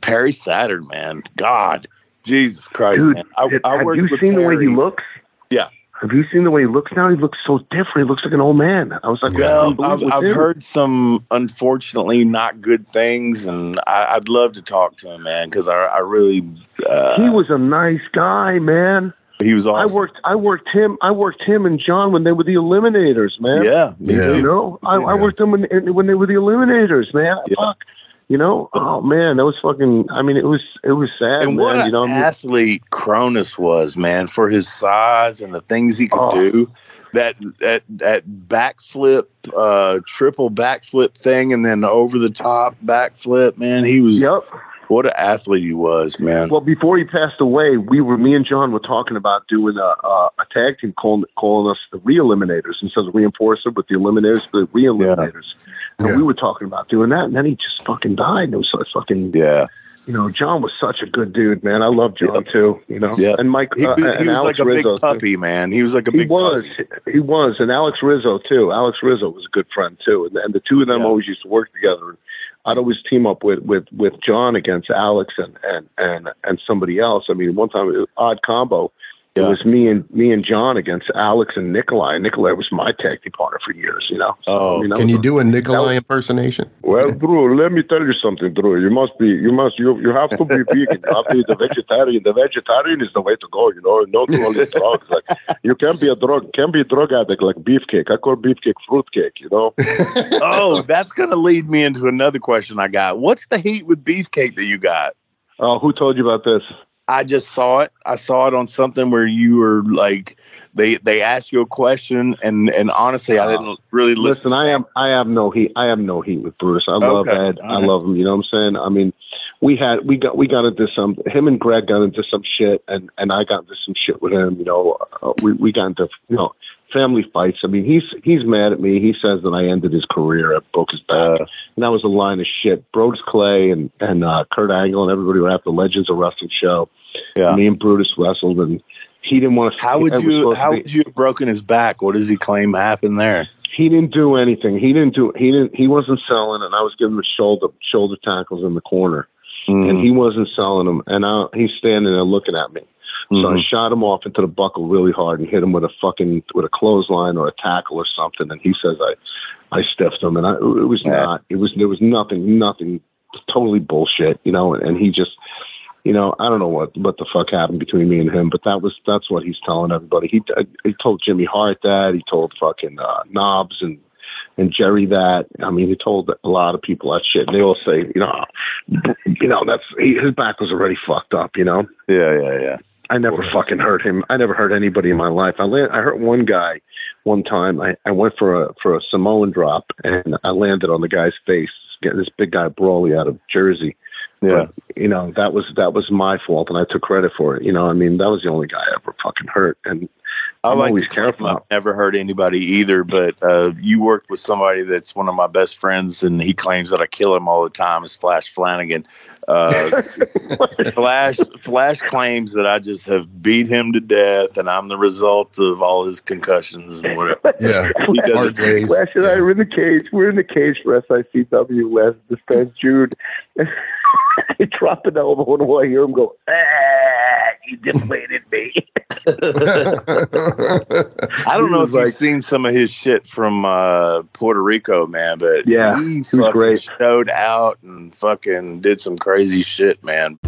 Perry Saturn, man, God, Jesus Christ, Dude, I, I have you seen Terry. the way he looks? Yeah. Have you seen the way he looks now? He looks so different. He looks like an old man. I was like, well, I've, I've heard some unfortunately not good things, and I, would love to talk to him, man, because I, I really. Uh, he was a nice guy, man. He was awesome. I worked. I worked him. I worked him and John when they were the Eliminators, man. Yeah, yeah. You know, I, yeah. I worked them when, when they were the Eliminators, man. Yeah. Fuck. You know, oh man, that was fucking. I mean, it was it was sad. And man, what you know, an athlete Kronus was, man, for his size and the things he could oh. do. That that that backflip, uh, triple backflip thing, and then over the top backflip, man. He was. Yep. What an athlete he was, man. Well, before he passed away, we were me and John were talking about doing a, a, a tag team calling calling us the re-eliminators instead of reinforcer, but the eliminators, the re-eliminators. Yeah and yeah. we were talking about doing that, and then he just fucking died. It was so fucking yeah. You know, John was such a good dude, man. I love John too. You know, yeah. And Mike, he, uh, he and was Alex like a Rizzo big puppy, too. man. He was like a he big. was. Puppy. He was, and Alex Rizzo too. Alex Rizzo was a good friend too, and, and the two of them always used to work together. I'd always team up with with with John against Alex and and and and somebody else. I mean, one time it was odd combo yeah. It was me and me and John against Alex and Nikolai. Nikolai was my tag team partner for years. You know. Oh, I mean, can you do a Nikolai was, impersonation? Well, Drew, let me tell you something, Drew. You must be, you must, you, you have to be vegan. You have to be the vegetarian. The vegetarian is the way to go. You know, no to all these drugs. Like you can't be a drug, can't be a drug addict like beefcake. I call beefcake fruitcake. You know. oh, that's gonna lead me into another question I got. What's the heat with beefcake that you got? Oh, who told you about this? I just saw it. I saw it on something where you were like, they they asked you a question, and and honestly, I didn't really listen. listen I am I have no heat. I have no heat with Bruce. I love okay. Ed. I love him. You know what I'm saying? I mean, we had we got we got into some. Him and Greg got into some shit, and and I got into some shit with him. You know, uh, we we got into you know family fights. I mean, he's he's mad at me. He says that I ended his career. I broke his back, uh, and that was a line of shit. Brodus Clay and and uh, Kurt Angle and everybody were at the Legends of Wrestling show. Yeah, me and Brutus wrestled, and he didn't want to. How would you? How would you have broken his back? What does he claim happened there? He didn't do anything. He didn't do. He didn't. He wasn't selling, and I was giving him shoulder shoulder tackles in the corner, mm. and he wasn't selling them. And I, he's standing there looking at me. So mm-hmm. I shot him off into the buckle really hard and hit him with a fucking with a clothesline or a tackle or something. And he says I I stiffed him, and I it was yeah. not it was there was nothing nothing totally bullshit, you know. And, and he just you know I don't know what what the fuck happened between me and him, but that was that's what he's telling everybody. He he told Jimmy Hart that he told fucking uh, Knobbs and and Jerry that. I mean, he told a lot of people that shit. And they all say, you know, you know, that's he, his back was already fucked up. You know. Yeah, yeah, yeah. I never fucking hurt him. I never hurt anybody in my life. I land, I hurt one guy one time. I, I went for a for a Samoan drop and I landed on the guy's face. This big guy Brawley out of Jersey. Yeah, but, you know that was that was my fault, and I took credit for it. You know, I mean that was the only guy I ever fucking hurt, and I am like always careful. I've never hurt anybody either, but uh, you worked with somebody that's one of my best friends, and he claims that I kill him all the time. Is Flash Flanagan? Uh, Flash Flash claims that I just have beat him to death, and I'm the result of all his concussions and whatever. Yeah, he does it. Flash and yeah. I were in the cage. We're in the cage for SICW last this past June. he dropped an elbow, and I hear him go, "Ah, you deflated me." I don't know if like, you've seen some of his shit from uh, Puerto Rico, man, but yeah, he, he was great. Showed out and fucking did some crazy shit, man.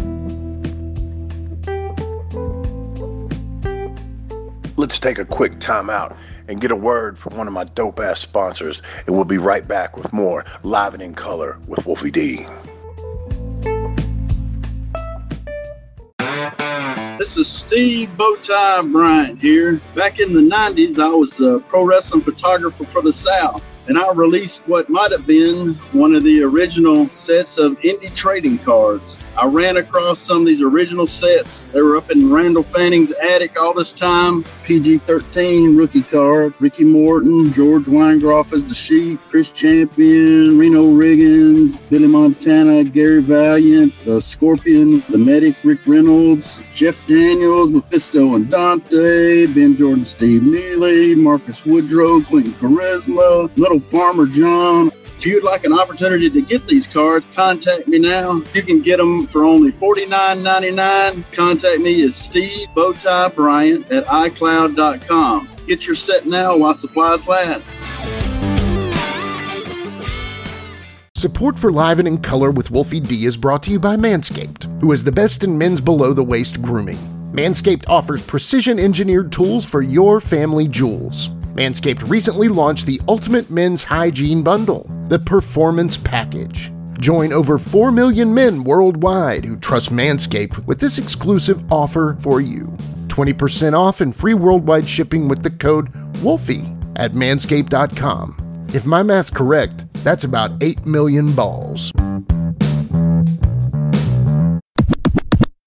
Let's take a quick time out and get a word from one of my dope ass sponsors, and we'll be right back with more Live and in Color with Wolfie D. This is Steve Bowtie Bryant here. Back in the 90s, I was a pro wrestling photographer for the South and I released what might have been one of the original sets of indie trading cards. I ran across some of these original sets. They were up in Randall Fanning's attic all this time. PG 13 rookie card, Ricky Morton, George Weingeroff as the Sheep, Chris Champion, Reno Riggins, Billy Montana, Gary Valiant, the Scorpion, the Medic, Rick Reynolds, Jeff Daniels, Mephisto and Dante, Ben Jordan, Steve Neely, Marcus Woodrow, Clinton Charisma, Little Farmer John, If you'd like an opportunity to get these cards, contact me now. You can get them for only $49.99. Contact me is Steve Bowtie Bryant at iCloud.com. Get your set now while supplies last. Support for Live and in Color with Wolfie D is brought to you by Manscaped, who is the best in men's below the waist grooming. Manscaped offers precision engineered tools for your family jewels. Manscaped recently launched the Ultimate Men's Hygiene Bundle, the Performance Package. Join over 4 million men worldwide who trust Manscaped with this exclusive offer for you 20% off and free worldwide shipping with the code WOLFIE at manscaped.com. If my math's correct, that's about 8 million balls.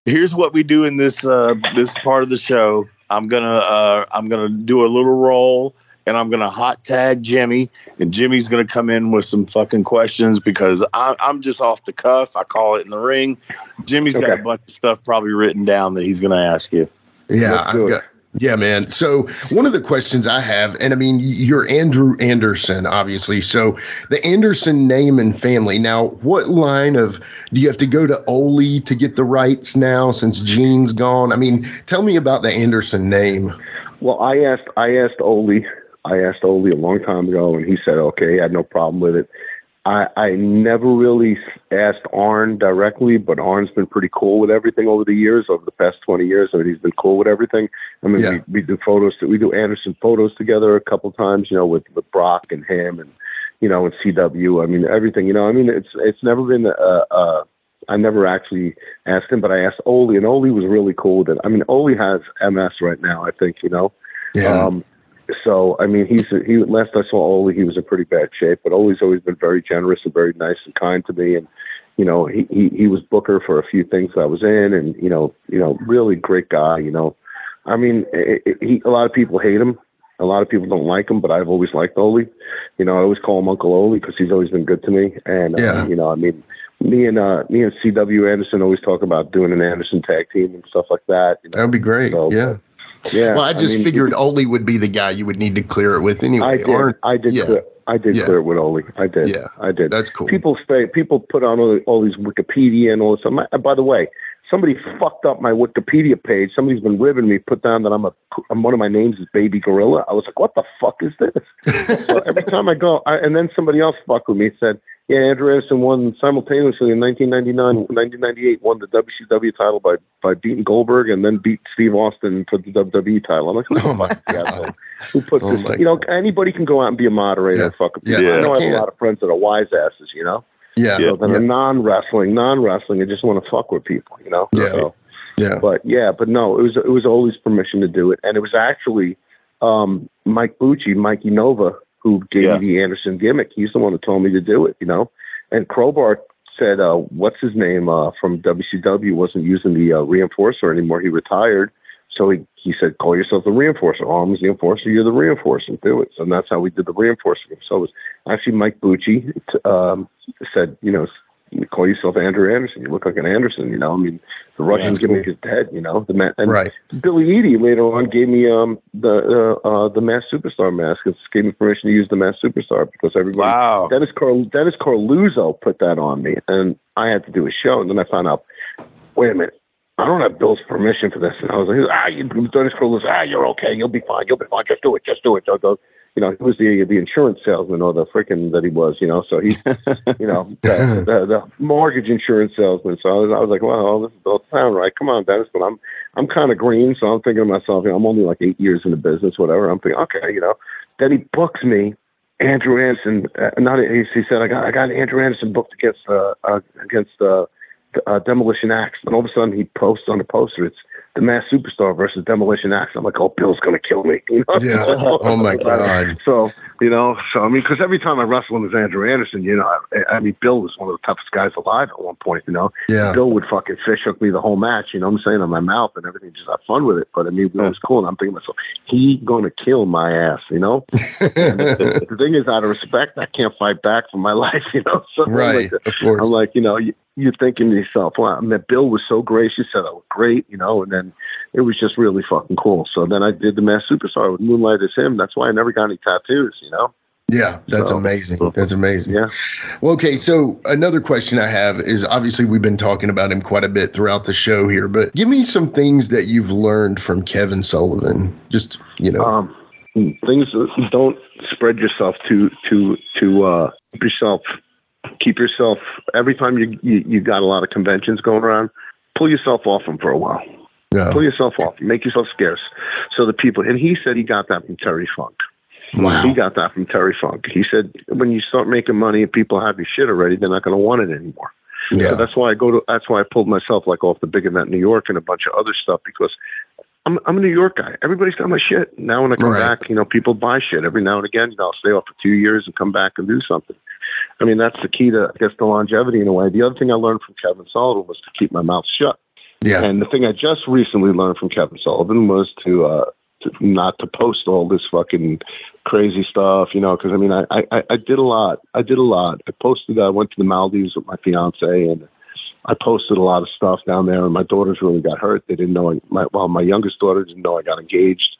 Here's what we do in this uh, this part of the show. I'm gonna uh, I'm gonna do a little roll and I'm gonna hot tag Jimmy, and Jimmy's gonna come in with some fucking questions because I, I'm just off the cuff. I call it in the ring. Jimmy's got a bunch of stuff probably written down that he's gonna ask you. Yeah, I've got, yeah, man. So one of the questions I have, and I mean, you're Andrew Anderson, obviously. So the Anderson name and family. Now, what line of do you have to go to Ole to get the rights now since Gene's gone? I mean, tell me about the Anderson name. Well, I asked, I asked Ole, I asked Ole a long time ago, and he said, okay, I had no problem with it. I, I never really asked Arn directly, but Arn's been pretty cool with everything over the years, over the past 20 years. I mean, he's been cool with everything. I mean, yeah. we, we do photos, we do Anderson photos together a couple times, you know, with, with Brock and him and, you know, and CW. I mean, everything, you know, I mean, it's, it's never been, uh, uh, I never actually asked him, but I asked Ole, and Ole was really cool with it. I mean, Ole has MS right now, I think, you know. Yeah. Um, so I mean, he's a, he. Last I saw Ole, he was in pretty bad shape, but Ole's always been very generous and very nice and kind to me. And you know, he he, he was booker for a few things I was in, and you know, you know, really great guy. You know, I mean, it, it, he a lot of people hate him. A lot of people don't like him, but I've always liked Ole. You know, I always call him Uncle Ole because he's always been good to me. And uh, yeah. uh, you know, I mean, me and uh, me and C.W. Anderson always talk about doing an Anderson tag team and stuff like that. You know? That would be great. So, yeah. Yeah. Well, I just I mean, figured Ole would be the guy you would need to clear it with anyway. I did. I did. Yeah. Clear, I did yeah. clear it with Ole. I did. Yeah. I did. That's cool. People say people put on all, all these Wikipedia and all this. stuff. By the way, somebody fucked up my Wikipedia page. Somebody's been ribbing me. Put down that I'm a. I'm one of my names is Baby Gorilla. I was like, what the fuck is this? so every time I go, I, and then somebody else fucked with me. Said yeah, Andrew Anderson won simultaneously in 1999, 1998, won the WCW title by by beating Goldberg and then beat Steve Austin for the WWE title. I'm like, oh my god, who put oh this? You know, anybody can go out and be a moderator yeah. and fuck up. Yeah, I know I have a lot of friends that are wise asses. You know. Yeah. So then yeah. non wrestling, non wrestling, I just want to fuck with people. You know. Yeah. So, yeah. But yeah, but no, it was it was always permission to do it, and it was actually um, Mike Bucci, Mikey Nova, who gave yeah. me the Anderson gimmick. He's the one who told me to do it, you know. And Crowbar said, uh, "What's his name uh, from WCW wasn't using the uh, reinforcer anymore. He retired." So he, he said, "Call yourself the reinforcer. I'm the enforcer. You're the reinforcer. Do it." So that's how we did the reinforcer. So it was actually Mike Bucci um, said, "You know, you call yourself Andrew Anderson. You look like an Anderson. You know, I mean, the Russians yeah, cool. is dead. You know, the man. And right. Billy Eadie later on gave me um the uh, uh the Masked Superstar mask. It gave me permission to use the Masked Superstar because everybody. Wow. Dennis Carl Dennis Coralluzzo put that on me, and I had to do a show, and then I found out. Wait a minute. I don't have Bill's permission for this. And I was like, ah, you, Dennis Coralluzzo, ah, you're okay. You'll be fine. You'll be fine. Just do it. Just do it. I'll go you know, he was the the insurance salesman or the freaking that he was, you know. So he's, you know, the, the, the mortgage insurance salesman. So I was, I was like, well, this don't sound right. Come on, Dennis. But I'm I'm kind of green, so I'm thinking to myself, you know, I'm only like eight years in the business, whatever. I'm thinking, okay, you know. Then he books me, Andrew Anderson. Uh, not he said, I got I got Andrew Anderson booked against uh, uh against uh, uh Demolition Axe, and all of a sudden he posts on the poster, it's the Masked Superstar versus Demolition Axe. I'm like, oh, Bill's gonna kill me. You know? Yeah. oh my god. So you know, so I mean, because every time I wrestle him as Andrew Anderson, you know, I, I, mean, Bill was one of the toughest guys alive at one point. You know, yeah. Bill would fucking fish hook me the whole match. You know, what I'm saying on my mouth and everything, just have fun with it. But I mean, it was cool. And I'm thinking myself, he gonna kill my ass. You know. the, the thing is, out of respect, I can't fight back for my life. You know. So right. Like, of course. I'm like, you know, you, you're thinking to yourself, well, I mean, Bill was so gracious, said I was great, you know, and then it was just really fucking cool. So then I did the Mass Superstar with Moonlight as him. That's why I never got any tattoos, you know. Yeah, that's so, amazing. That's amazing. Yeah. Well, okay. So another question I have is obviously we've been talking about him quite a bit throughout the show here, but give me some things that you've learned from Kevin Sullivan. Just you know, um, things. Don't spread yourself to to to uh, yourself. Keep yourself every time you, you you got a lot of conventions going around. Pull yourself off them for a while. Yeah. Pull yourself off. Make yourself scarce. So the people, and he said he got that from Terry Funk. Wow. He got that from Terry Funk. He said when you start making money and people have your shit already, they're not going to want it anymore. Yeah. So that's why I go to. That's why I pulled myself like off the big event in New York and a bunch of other stuff because I'm I'm a New York guy. Everybody's got my shit. Now when I come right. back, you know, people buy shit every now and again. You know, I'll stay off for two years and come back and do something. I mean, that's the key to I guess the longevity in a way. The other thing I learned from Kevin Sullivan was to keep my mouth shut. Yeah. And the thing I just recently learned from Kevin Sullivan was to uh, to, not to post all this fucking crazy stuff, you know, because I mean, I, I, I did a lot. I did a lot. I posted, I went to the Maldives with my fiance and I posted a lot of stuff down there and my daughters really got hurt. They didn't know, I, my, well, my youngest daughter didn't know I got engaged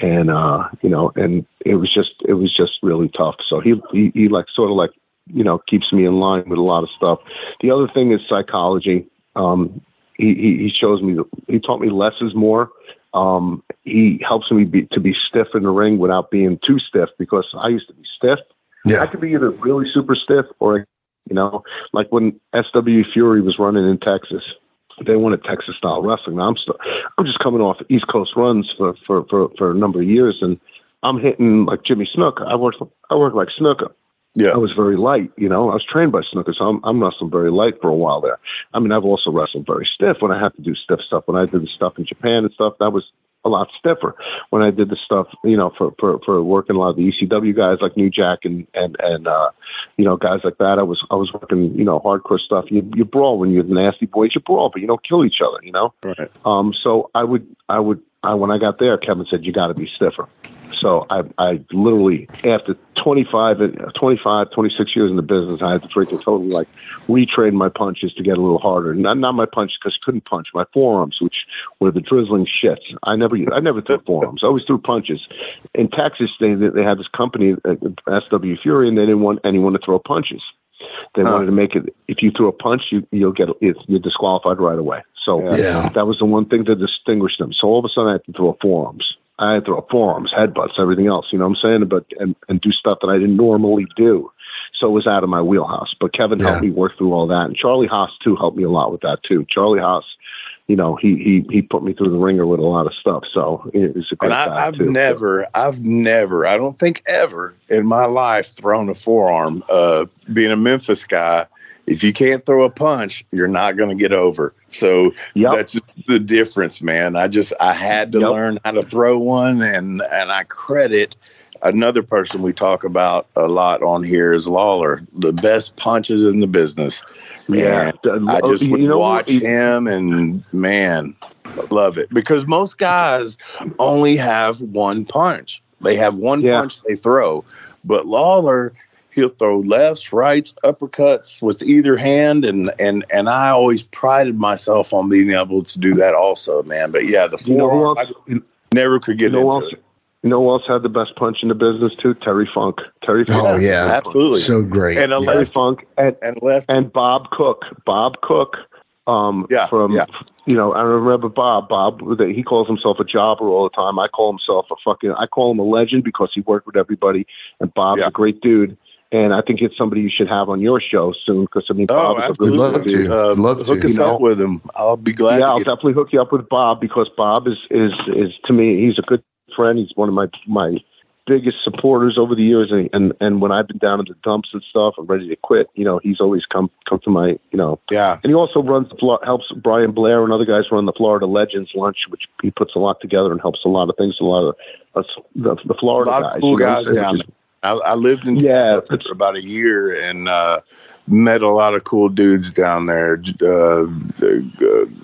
and, uh, you know, and it was just, it was just really tough. So he, he, he like sort of like, you know, keeps me in line with a lot of stuff. The other thing is psychology. Um, he, he, he shows me, he taught me less is more um, he helps me be, to be stiff in the ring without being too stiff because I used to be stiff. Yeah. I could be either really super stiff or, you know, like when SW Fury was running in Texas, they wanted Texas style wrestling. Now I'm still, I'm just coming off East Coast runs for, for, for, for a number of years and I'm hitting like Jimmy Snuka. I worked, I worked like Snuka. Yeah. I was very light, you know. I was trained by Snuka, so I'm, I'm wrestling very light for a while there. I mean, I've also wrestled very stiff when I have to do stiff stuff. When I did the stuff in Japan and stuff, that was a lot stiffer. When I did the stuff, you know, for for, for working a lot of the ECW guys like New Jack and and and uh, you know guys like that, I was I was working you know hardcore stuff. You you brawl when you're the nasty boys, you brawl, but you don't kill each other, you know. Right. Um. So I would I would I when I got there, Kevin said you got to be stiffer. So I, I literally, after 25, 25, 26 years in the business, I had to freaking totally like retrain my punches to get a little harder. Not, not my punches because I couldn't punch. My forearms, which were the drizzling shits. I never, I never threw forearms. I always threw punches. In Texas, they, they had this company, uh, SW Fury, and they didn't want anyone to throw punches. They huh. wanted to make it. If you threw a punch, you you'll get you're disqualified right away. So yeah. that was the one thing to distinguish them. So all of a sudden, I had to throw forearms. I had to throw forearms, headbutts, everything else. You know what I'm saying? But and and do stuff that I didn't normally do. So it was out of my wheelhouse. But Kevin yeah. helped me work through all that, and Charlie Haas too helped me a lot with that too. Charlie Haas, you know, he he he put me through the ringer with a lot of stuff. So it was a great. And I, have never, so. I've never, I don't think ever in my life thrown a forearm. Uh, being a Memphis guy, if you can't throw a punch, you're not going to get over. So yep. that's just the difference, man. I just I had to yep. learn how to throw one, and and I credit another person we talk about a lot on here is Lawler, the best punches in the business. Yeah, and uh, I just would you know, watch him, and man, love it because most guys only have one punch. They have one yeah. punch they throw, but Lawler he'll throw lefts, rights, uppercuts with either hand, and and and I always prided myself on being able to do that also, man. But yeah, the forearm, you know I never could get you know into it. You know who else had the best punch in the business too? Terry Funk. Terry Funk. Oh yeah, absolutely, so great. And a Terry Funk and, and left and Bob Cook. Bob Cook. Um, yeah, from yeah. you know, I remember Bob. Bob, he calls himself a jobber all the time. I call himself a fucking. I call him a legend because he worked with everybody, and Bob's yeah. a great dude and I think it's somebody you should have on your show soon because I mean, oh, Bob is a good love to. Uh, love hook to. us up with him. I'll be glad. Yeah, I'll definitely hook you up with Bob because Bob is is is to me he's a good friend. He's one of my my biggest supporters over the years, and and, and when I've been down in the dumps and stuff, I'm ready to quit. You know, he's always come come to my you know. Yeah. And he also runs the helps Brian Blair and other guys run the Florida Legends lunch, which he puts a lot together and helps a lot of things. A lot of uh, the, the Florida a lot of cool guys, guys down there. I, I lived in yeah for about a year and uh, met a lot of cool dudes down there. Uh, uh,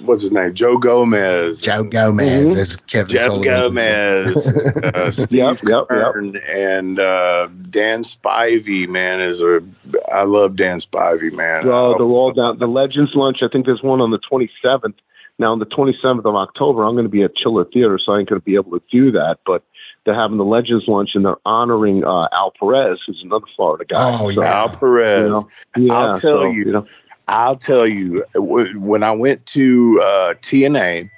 what's his name? Joe Gomez. Joe Gomez. Mm-hmm. As Kevin Joe Gomez. uh, Steve yep, yep, Kern yep. and uh, Dan Spivey. Man, is a I love Dan Spivey. Man. Well, they're all down. The Legends lunch. I think there's one on the 27th. Now, on the 27th of October, I'm going to be at Chiller Theater, so I ain't going to be able to do that. But they're having the Legends lunch and they're honoring uh, Al Perez, who's another Florida guy. Oh so, yeah, Al Perez. You know, yeah, I'll tell so, you, you know, I'll tell you when I went to uh, TNA.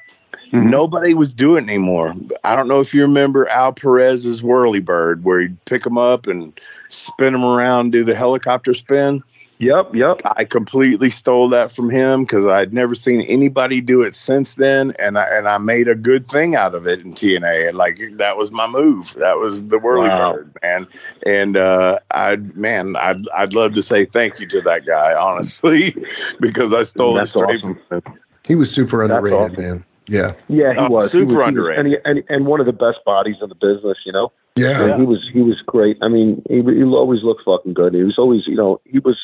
Mm-hmm. Nobody was doing it anymore. I don't know if you remember Al Perez's whirly bird, where he'd pick them up and spin them around, do the helicopter spin. Yep, yep. I completely stole that from him because I'd never seen anybody do it since then, and I and I made a good thing out of it in TNA. And, like that was my move. That was the whirly wow. bird, man. And uh, I, man, I'd I'd love to say thank you to that guy, honestly, because I stole That's it awesome. He was super underrated, awesome. man. Yeah, yeah, he oh, was super he was, underrated, he was, and, he, and and one of the best bodies in the business. You know. Yeah. yeah. he was he was great. I mean, he he always looked fucking good. He was always, you know, he was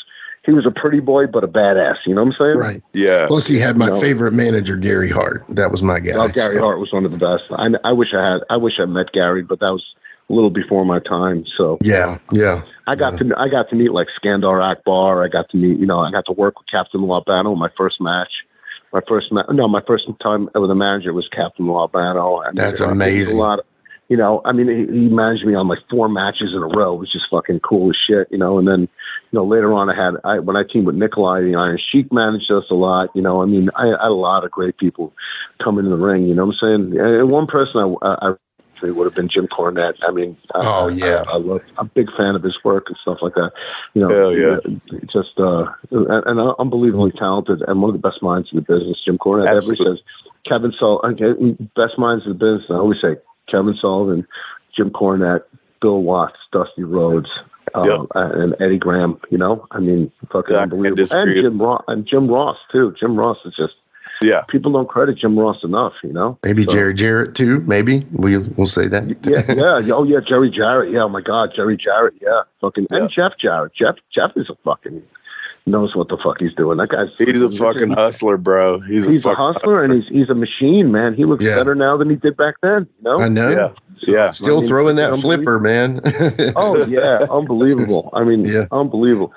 he was a pretty boy, but a badass. You know what I'm saying? Right. Yeah. Plus, he had my you know? favorite manager, Gary Hart. That was my guy. Well, Gary so. Hart was one of the best. I, I wish I had. I wish I met Gary, but that was a little before my time. So yeah, yeah. I got yeah. to I got to meet like Skandar Akbar. I got to meet you know I got to work with Captain Lou Albano in my first match. My first ma- no, my first time with a manager was Captain Lou Albano. And That's amazing. A lot. Of, you know, I mean, he, he managed me on like four matches in a row, which is fucking cool as shit, you know. And then, you know, later on, I had I when I teamed with Nikolai, the Iron Sheik managed us a lot, you know. I mean, I, I had a lot of great people come into the ring, you know what I'm saying? And one person I, I it would have been Jim Cornette. I mean, oh yeah, I, I love, I'm a big fan of his work and stuff like that. You know, Hell yeah, just uh, and, and unbelievably talented and one of the best minds in the business. Jim Cornette. Absolutely. Everybody says Kevin Saul, best minds in the business. I always say Kevin Sullivan, Jim Cornette, Bill Watts, Dusty Rhodes, uh, yep. and Eddie Graham. You know, I mean, fucking unbelievable. And Jim Ross and Jim Ross too. Jim Ross is just yeah. People don't credit Jim Ross enough. You know, maybe so, Jerry Jarrett too. Maybe we we'll say that. yeah, yeah. Oh yeah, Jerry Jarrett. Yeah. Oh my God, Jerry Jarrett. Yeah. Fucking yeah. and Jeff Jarrett. Jeff Jeff is a fucking knows what the fuck he's doing. That guy's he's a fucking hustler, bro. He's, he's a, a hustler, and he's he's a machine, man. He looks yeah. better now than he did back then. You know? I know. Yeah. Yeah, still I mean, throwing that flipper, man. oh yeah, unbelievable. I mean, yeah. unbelievable.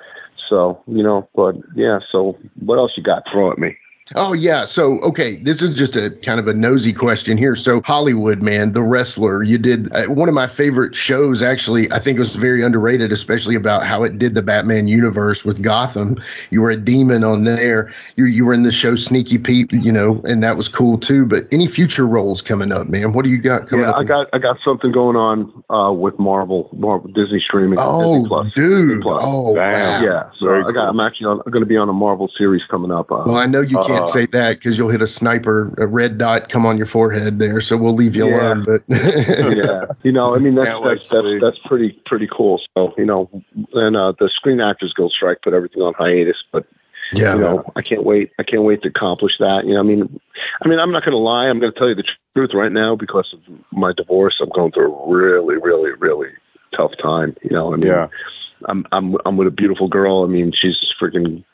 So you know, but yeah. So what else you got? Throw at me. Oh yeah. So okay, this is just a kind of a nosy question here. So Hollywood, man, the wrestler, you did uh, one of my favorite shows. Actually, I think it was very underrated, especially about how it did the Batman universe with Gotham. You were a demon on there. You you were in the show Sneaky Pete, you know, and that was cool too. But any future roles coming up, man? What do you got coming yeah, up? I got I got something going on uh, with Marvel, Marvel Disney streaming. Oh, Disney Plus, dude. Disney Plus. Oh, wow. yeah. So I got. Cool. I'm actually on, I'm going to be on a Marvel series coming up. Uh, well, I know you can't can't uh, say that because you'll hit a sniper, a red dot come on your forehead there. So we'll leave you yeah. alone. But yeah, you know, I mean that's that's that's, that's, pretty pretty cool. So you know, and uh, the Screen Actors Guild strike put everything on hiatus, but. Yeah, you know, I can't wait. I can't wait to accomplish that. You know, I mean, I mean, I'm not going to lie. I'm going to tell you the truth right now because of my divorce. I'm going through a really, really, really tough time. You know, I mean, yeah. I'm I'm I'm with a beautiful girl. I mean, she's freaking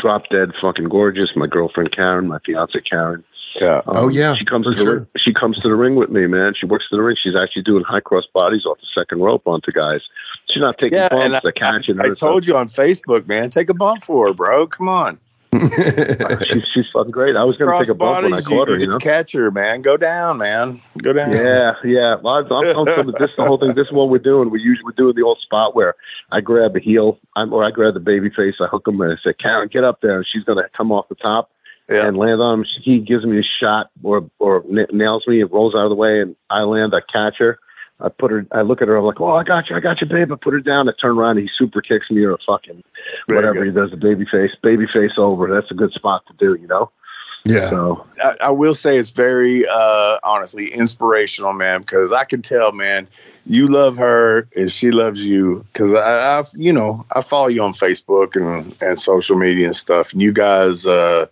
drop dead fucking gorgeous. My girlfriend Karen, my fiance Karen. Yeah. Um, oh yeah. She comes to sure. the, she comes to the ring with me, man. She works to the ring. She's actually doing high cross bodies off the second rope onto guys. She's not taking yeah, bumps to catch it. I, I told you on Facebook, man. Take a bump for her, bro. Come on. She's, she's fucking great. I was going to take a bump when I caught her. You, know? catch her, man. Go down, man. Go down. Yeah, yeah. Well, I'm, I'm this the whole thing. This is what we're doing. We usually do the old spot where I grab a heel, I'm, or I grab the baby face. I hook him and I say, "Karen, get up there," and she's going to come off the top. Yeah. and land on him. He gives me a shot or or n- nails me. It rolls out of the way, and I land. I catch her. I put her. I look at her. I'm like, "Oh, I got you. I got you, babe." I put her down. I turn around. And he super kicks me or a fucking Very whatever good. he does. The baby face, baby face over. That's a good spot to do. You know. Yeah. So I, I will say it's very uh, honestly inspirational, man, because I can tell, man, you love her and she loves you. Because I, I, you know, I follow you on Facebook and and social media and stuff, and you guys. Uh,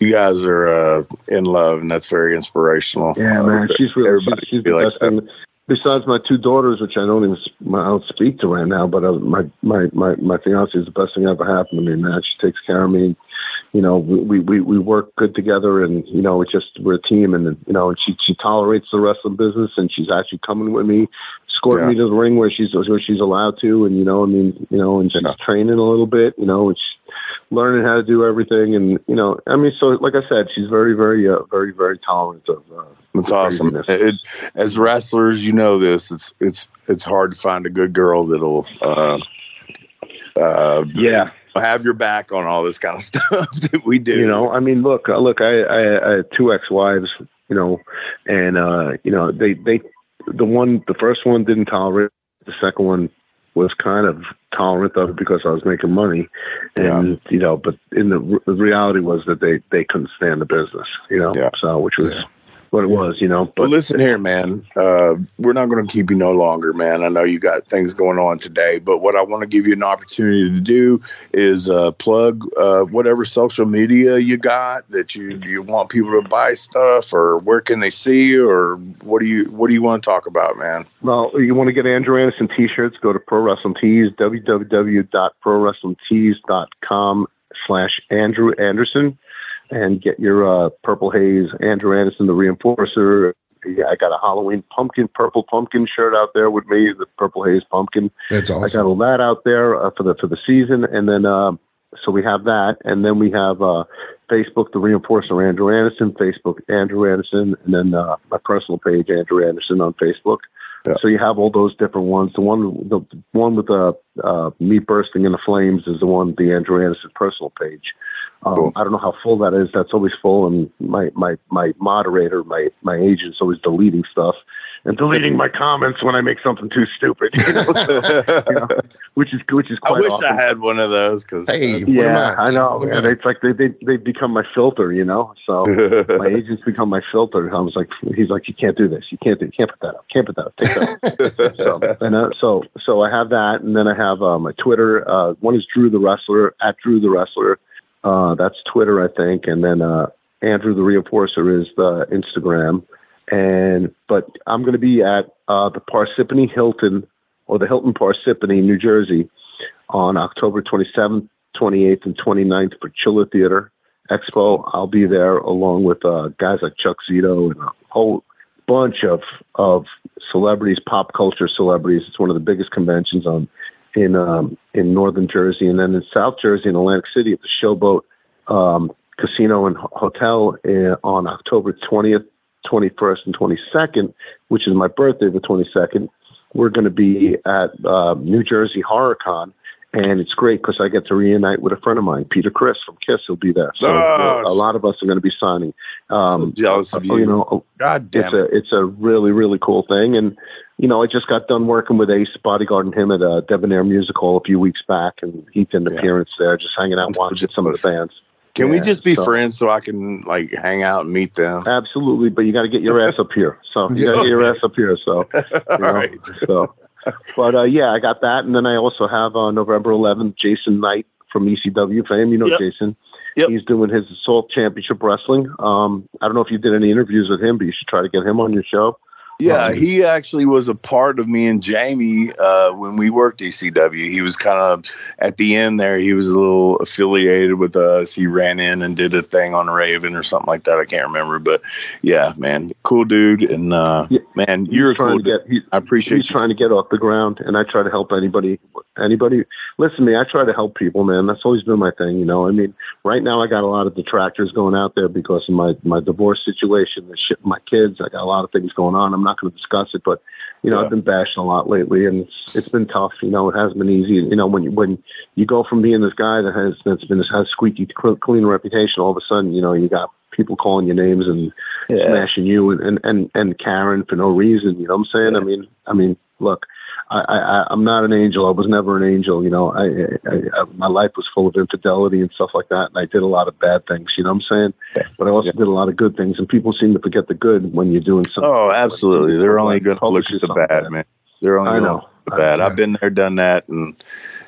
you guys are uh, in love, and that's very inspirational. Yeah, man, she's really she's, she's the like best thing besides my two daughters, which I don't even I don't speak to right now, but uh, my my my my fiance is the best thing that ever happened to me, man. She takes care of me. you know, we, we, we work good together and, you know, it's just, we're a team and, you know, and she, she tolerates the wrestling business and she's actually coming with me, escorting yeah. me to the ring where she's, where she's allowed to. And, you know, I mean, you know, and she's yeah. training a little bit, you know, and she's learning how to do everything. And, you know, I mean, so like I said, she's very, very, uh, very, very tolerant of, uh, that's awesome. It, as wrestlers, you know this. It's it's it's hard to find a good girl that'll uh, uh, yeah have your back on all this kind of stuff that we do. You know, I mean, look, uh, look, I, I, I had two ex-wives, you know, and uh, you know, they they the one the first one didn't tolerate the second one was kind of tolerant of it because I was making money, and yeah. you know, but in the, the reality was that they they couldn't stand the business, you know, yeah. so which was. Yeah what it was, you know. But well, listen here, man. Uh, we're not going to keep you no longer, man. I know you got things going on today, but what I want to give you an opportunity to do is uh, plug uh, whatever social media you got that you you want people to buy stuff, or where can they see you, or what do you what do you want to talk about, man? Well, you want to get Andrew Anderson t-shirts? Go to Pro Wrestling Tees, www.prowrestlingtees.com slash Andrew Anderson and get your uh, Purple Haze Andrew Anderson, the reinforcer. Yeah, I got a Halloween pumpkin, purple pumpkin shirt out there with me, the Purple Haze pumpkin. That's awesome. I got all that out there uh, for the for the season, and then uh, so we have that, and then we have uh, Facebook, the reinforcer Andrew Anderson, Facebook Andrew Anderson, and then uh, my personal page Andrew Anderson on Facebook. Yeah. So you have all those different ones. The one, the one with the uh, me bursting into flames is the one, the Andrew Anderson personal page. Um, cool. I don't know how full that is. That's always full, and my my my moderator, my my agent's always deleting stuff and deleting my comments when I make something too stupid. You know? you know, which is which is. I wish awesome. I had one of those because hey, yeah, I? I? know. Man. It's like they they they become my filter, you know. So my agents become my filter. I was like, he's like, you can't do this. You can't do. You can't put that up. Can't put that up. Take that up. so and uh, so so I have that, and then I have uh, my Twitter. Uh, one is Drew the Wrestler at Drew the Wrestler. Uh, that's Twitter, I think, and then uh, Andrew the Reinforcer is the Instagram. And but I'm going to be at uh, the Parsippany Hilton or the Hilton Parsippany, New Jersey, on October 27th, 28th, and 29th for Chiller Theater Expo. I'll be there along with uh, guys like Chuck Zito and a whole bunch of of celebrities, pop culture celebrities. It's one of the biggest conventions on in um, in northern Jersey, and then in South Jersey, in Atlantic City, at the Showboat um, Casino and Hotel in, on October 20th, 21st, and 22nd, which is my birthday, the 22nd. We're going to be at uh, New Jersey HorrorCon, and it's great because I get to reunite with a friend of mine, Peter Criss from Kiss. He'll be there, so oh, a lot of us are going to be signing. Um, so jealous of uh, you. You know, God damn it's it. a it's a really really cool thing, and you know, I just got done working with Ace bodyguarding him at a Debonair Music Hall a few weeks back, and he did an yeah. appearance there, just hanging out, watching some of the fans. Can yeah, we just be so. friends so I can like hang out and meet them? Absolutely, but you got to get your ass up here. So you got to get your ass up here. So, you know, right. so, but uh, yeah, I got that, and then I also have uh, November 11th, Jason Knight from ECW fame. You know yep. Jason. Yep. He's doing his Assault Championship Wrestling. Um, I don't know if you did any interviews with him, but you should try to get him on your show. Yeah, he actually was a part of me and Jamie uh, when we worked ECW. He was kind of at the end there. He was a little affiliated with us. He ran in and did a thing on Raven or something like that. I can't remember, but yeah, man, cool dude. And uh, yeah, man, you're trying cool. Get, I appreciate. He's you. trying to get off the ground, and I try to help anybody. Anybody, listen to me. I try to help people, man. That's always been my thing. You know, I mean, right now I got a lot of detractors going out there because of my my divorce situation, the shit, my kids. I got a lot of things going on. I'm not going to discuss it, but you know, yeah. I've been bashing a lot lately, and it's, it's been tough. You know, it hasn't been easy. You know, when you, when you go from being this guy that has that's been has squeaky clean reputation, all of a sudden, you know, you got people calling your names and yeah. smashing you and, and and and Karen for no reason. You know what I'm saying? Yeah. I mean, I mean, look, I, I, I'm not an angel. I was never an angel. You know, I, I, I, my life was full of infidelity and stuff like that, and I did a lot of bad things. You know what I'm saying? Yeah. But I also yeah. did a lot of good things, and people seem to forget the good when you're doing something. Oh, absolutely. Like, They're only going to look at the bad, man. They're only I know the bad. I've been there, done that, and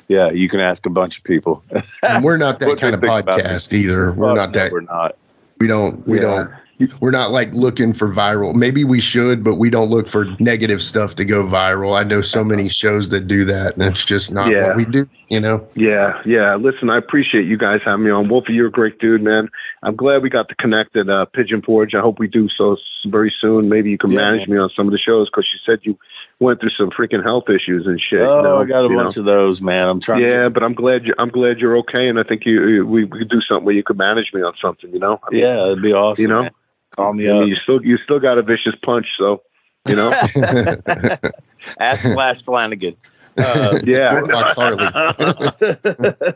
yeah, you can ask a bunch of people. and we're not that kind of podcast either. We're oh, not that. We're not. We don't. We yeah. don't we're not like looking for viral. Maybe we should, but we don't look for negative stuff to go viral. I know so many shows that do that, and it's just not yeah. what we do. You know? Yeah, yeah. Listen, I appreciate you guys having me on. Wolfie, you're a great dude, man. I'm glad we got to connect at uh, Pigeon Forge. I hope we do so very soon. Maybe you can yeah, manage me on some of the shows because you said you went through some freaking health issues and shit. Oh, you know, I got a bunch know. of those, man. I'm trying. Yeah, to... but I'm glad you. I'm glad you're okay, and I think you we, we could do something where you could manage me on something. You know. I mean, yeah, it'd be awesome. You know, man. Call me I up. Mean, you still you still got a vicious punch, so you know. Ask Flash Flanagan. Uh, yeah,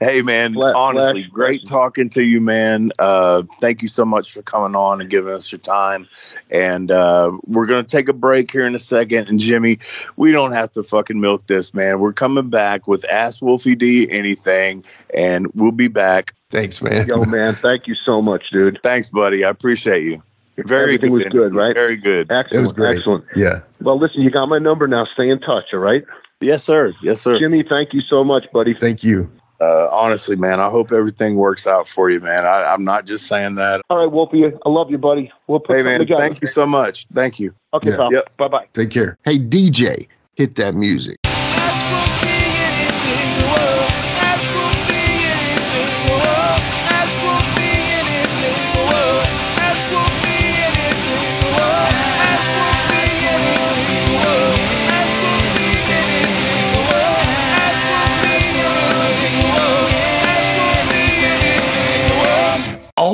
hey man, Flash, honestly, Flash, great talking to you, man. Uh, thank you so much for coming on and giving us your time. And uh, we're gonna take a break here in a second. And Jimmy, we don't have to fucking milk this, man. We're coming back with Ask Wolfie D anything, and we'll be back. Thanks, man. Yo, man, thank you so much, dude. Thanks, buddy. I appreciate you. Very Everything good. was good, right? Very good. Excellent. Excellent. Yeah. Well, listen, you got my number now. Stay in touch, all right? Yes, sir. Yes, sir. Jimmy, thank you so much, buddy. Thank you. Uh, honestly, man, I hope everything works out for you, man. I, am not just saying that. All right, Wolfie, I love you, buddy. We'll put hey, man, together. thank you so much. Thank you. Okay, yeah. Yep. Bye bye. Take care. Hey, DJ, hit that music.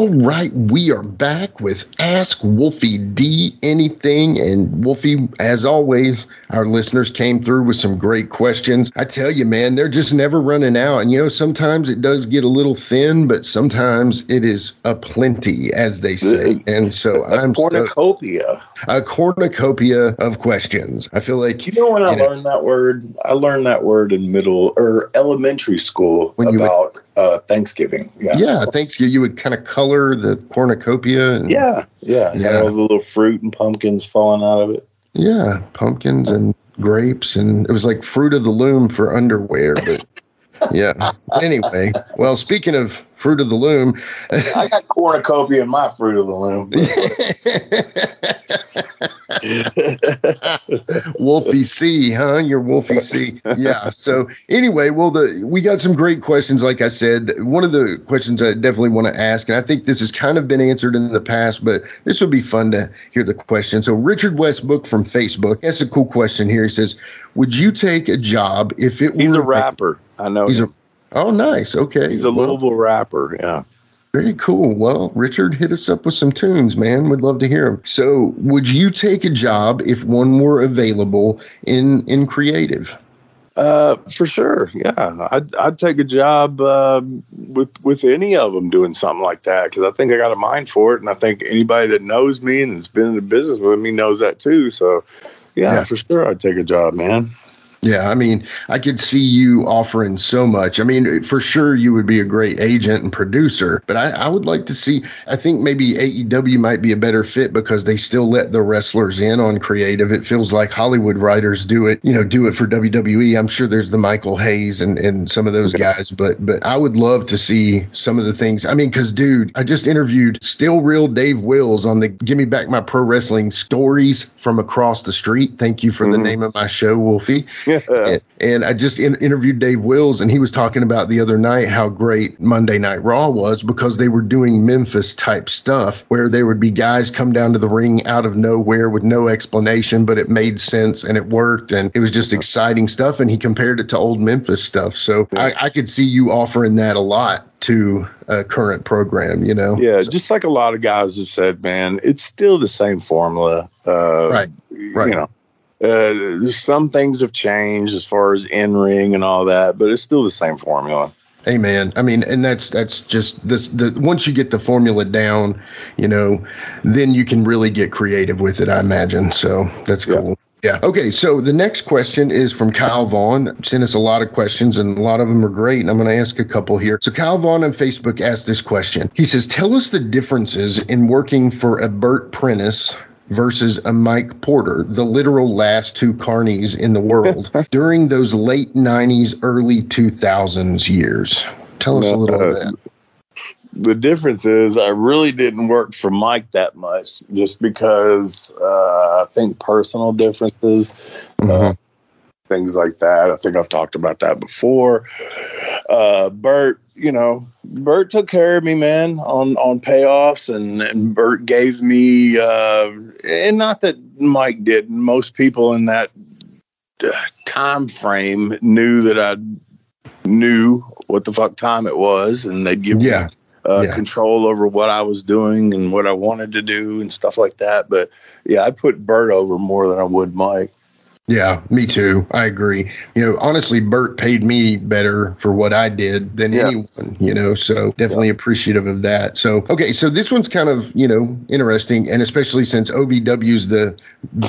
All right, we are back with Ask Wolfie D Anything. And Wolfie, as always, our listeners came through with some great questions. I tell you, man, they're just never running out. And you know, sometimes it does get a little thin, but sometimes it is a plenty, as they say. And so a I'm cornucopia. a cornucopia of questions. I feel like you know when I know, learned that word. I learned that word in middle or elementary school about would, uh, Thanksgiving. Yeah, yeah, Thanksgiving. You would kind of color the cornucopia. And, yeah, yeah, yeah. All the little fruit and pumpkins falling out of it. Yeah, pumpkins and grapes, and it was like fruit of the loom for underwear. But yeah. Anyway, well, speaking of Fruit of the Loom. I got cornucopia in my Fruit of the Loom. Wolfie C, huh? You're Wolfie C. Yeah. So anyway, well, the we got some great questions. Like I said, one of the questions I definitely want to ask, and I think this has kind of been answered in the past, but this would be fun to hear the question. So Richard Westbrook from Facebook, that's a cool question here. He says, "Would you take a job if it?" He's a rapper. I know. He's him. a Oh, nice. Okay. He's a well, Louisville rapper. Yeah. Very cool. Well, Richard, hit us up with some tunes, man. We'd love to hear them. So, would you take a job if one were available in in creative? Uh, for sure. Yeah, I'd I'd take a job uh, with with any of them doing something like that because I think I got a mind for it, and I think anybody that knows me and has been in the business with me knows that too. So, yeah, yeah. for sure, I'd take a job, man. Yeah, I mean, I could see you offering so much. I mean, for sure, you would be a great agent and producer, but I, I, would like to see. I think maybe AEW might be a better fit because they still let the wrestlers in on creative. It feels like Hollywood writers do it, you know, do it for WWE. I'm sure there's the Michael Hayes and, and some of those guys, but but I would love to see some of the things. I mean, because dude, I just interviewed Still Real Dave Wills on the Give Me Back My Pro Wrestling Stories from Across the Street. Thank you for mm-hmm. the name of my show, Wolfie. And, and, I just in, interviewed Dave Wills, and he was talking about the other night how great Monday Night Raw was because they were doing Memphis type stuff where there would be guys come down to the ring out of nowhere with no explanation, but it made sense and it worked, and it was just exciting stuff. And he compared it to old Memphis stuff, so I, I could see you offering that a lot to a current program, you know? Yeah, so. just like a lot of guys have said, man, it's still the same formula. Uh, right. Right. You know, uh, some things have changed as far as in ring and all that, but it's still the same formula. Hey man, I mean, and that's that's just this. The once you get the formula down, you know, then you can really get creative with it. I imagine. So that's cool. Yeah. Yeah. Okay. So the next question is from Kyle Vaughn. Sent us a lot of questions, and a lot of them are great. And I'm going to ask a couple here. So Kyle Vaughn on Facebook asked this question. He says, "Tell us the differences in working for a Bert Prentice versus a Mike Porter, the literal last two carnies in the world during those late 90s, early 2000s years. Tell us a little uh, of that. the difference is I really didn't work for Mike that much, just because uh, I think personal differences, uh, mm-hmm. uh, things like that. I think I've talked about that before. Uh, Bert, you know, Bert took care of me, man, on on payoffs, and, and Bert gave me, uh, and not that Mike did. Most people in that uh, time frame knew that I knew what the fuck time it was, and they'd give yeah. me uh, yeah. control over what I was doing and what I wanted to do and stuff like that. But yeah, I put Bert over more than I would Mike. Yeah, me too. I agree. You know, honestly, Bert paid me better for what I did than yeah. anyone, you know, so definitely yeah. appreciative of that. So, okay, so this one's kind of, you know, interesting. And especially since OVW's the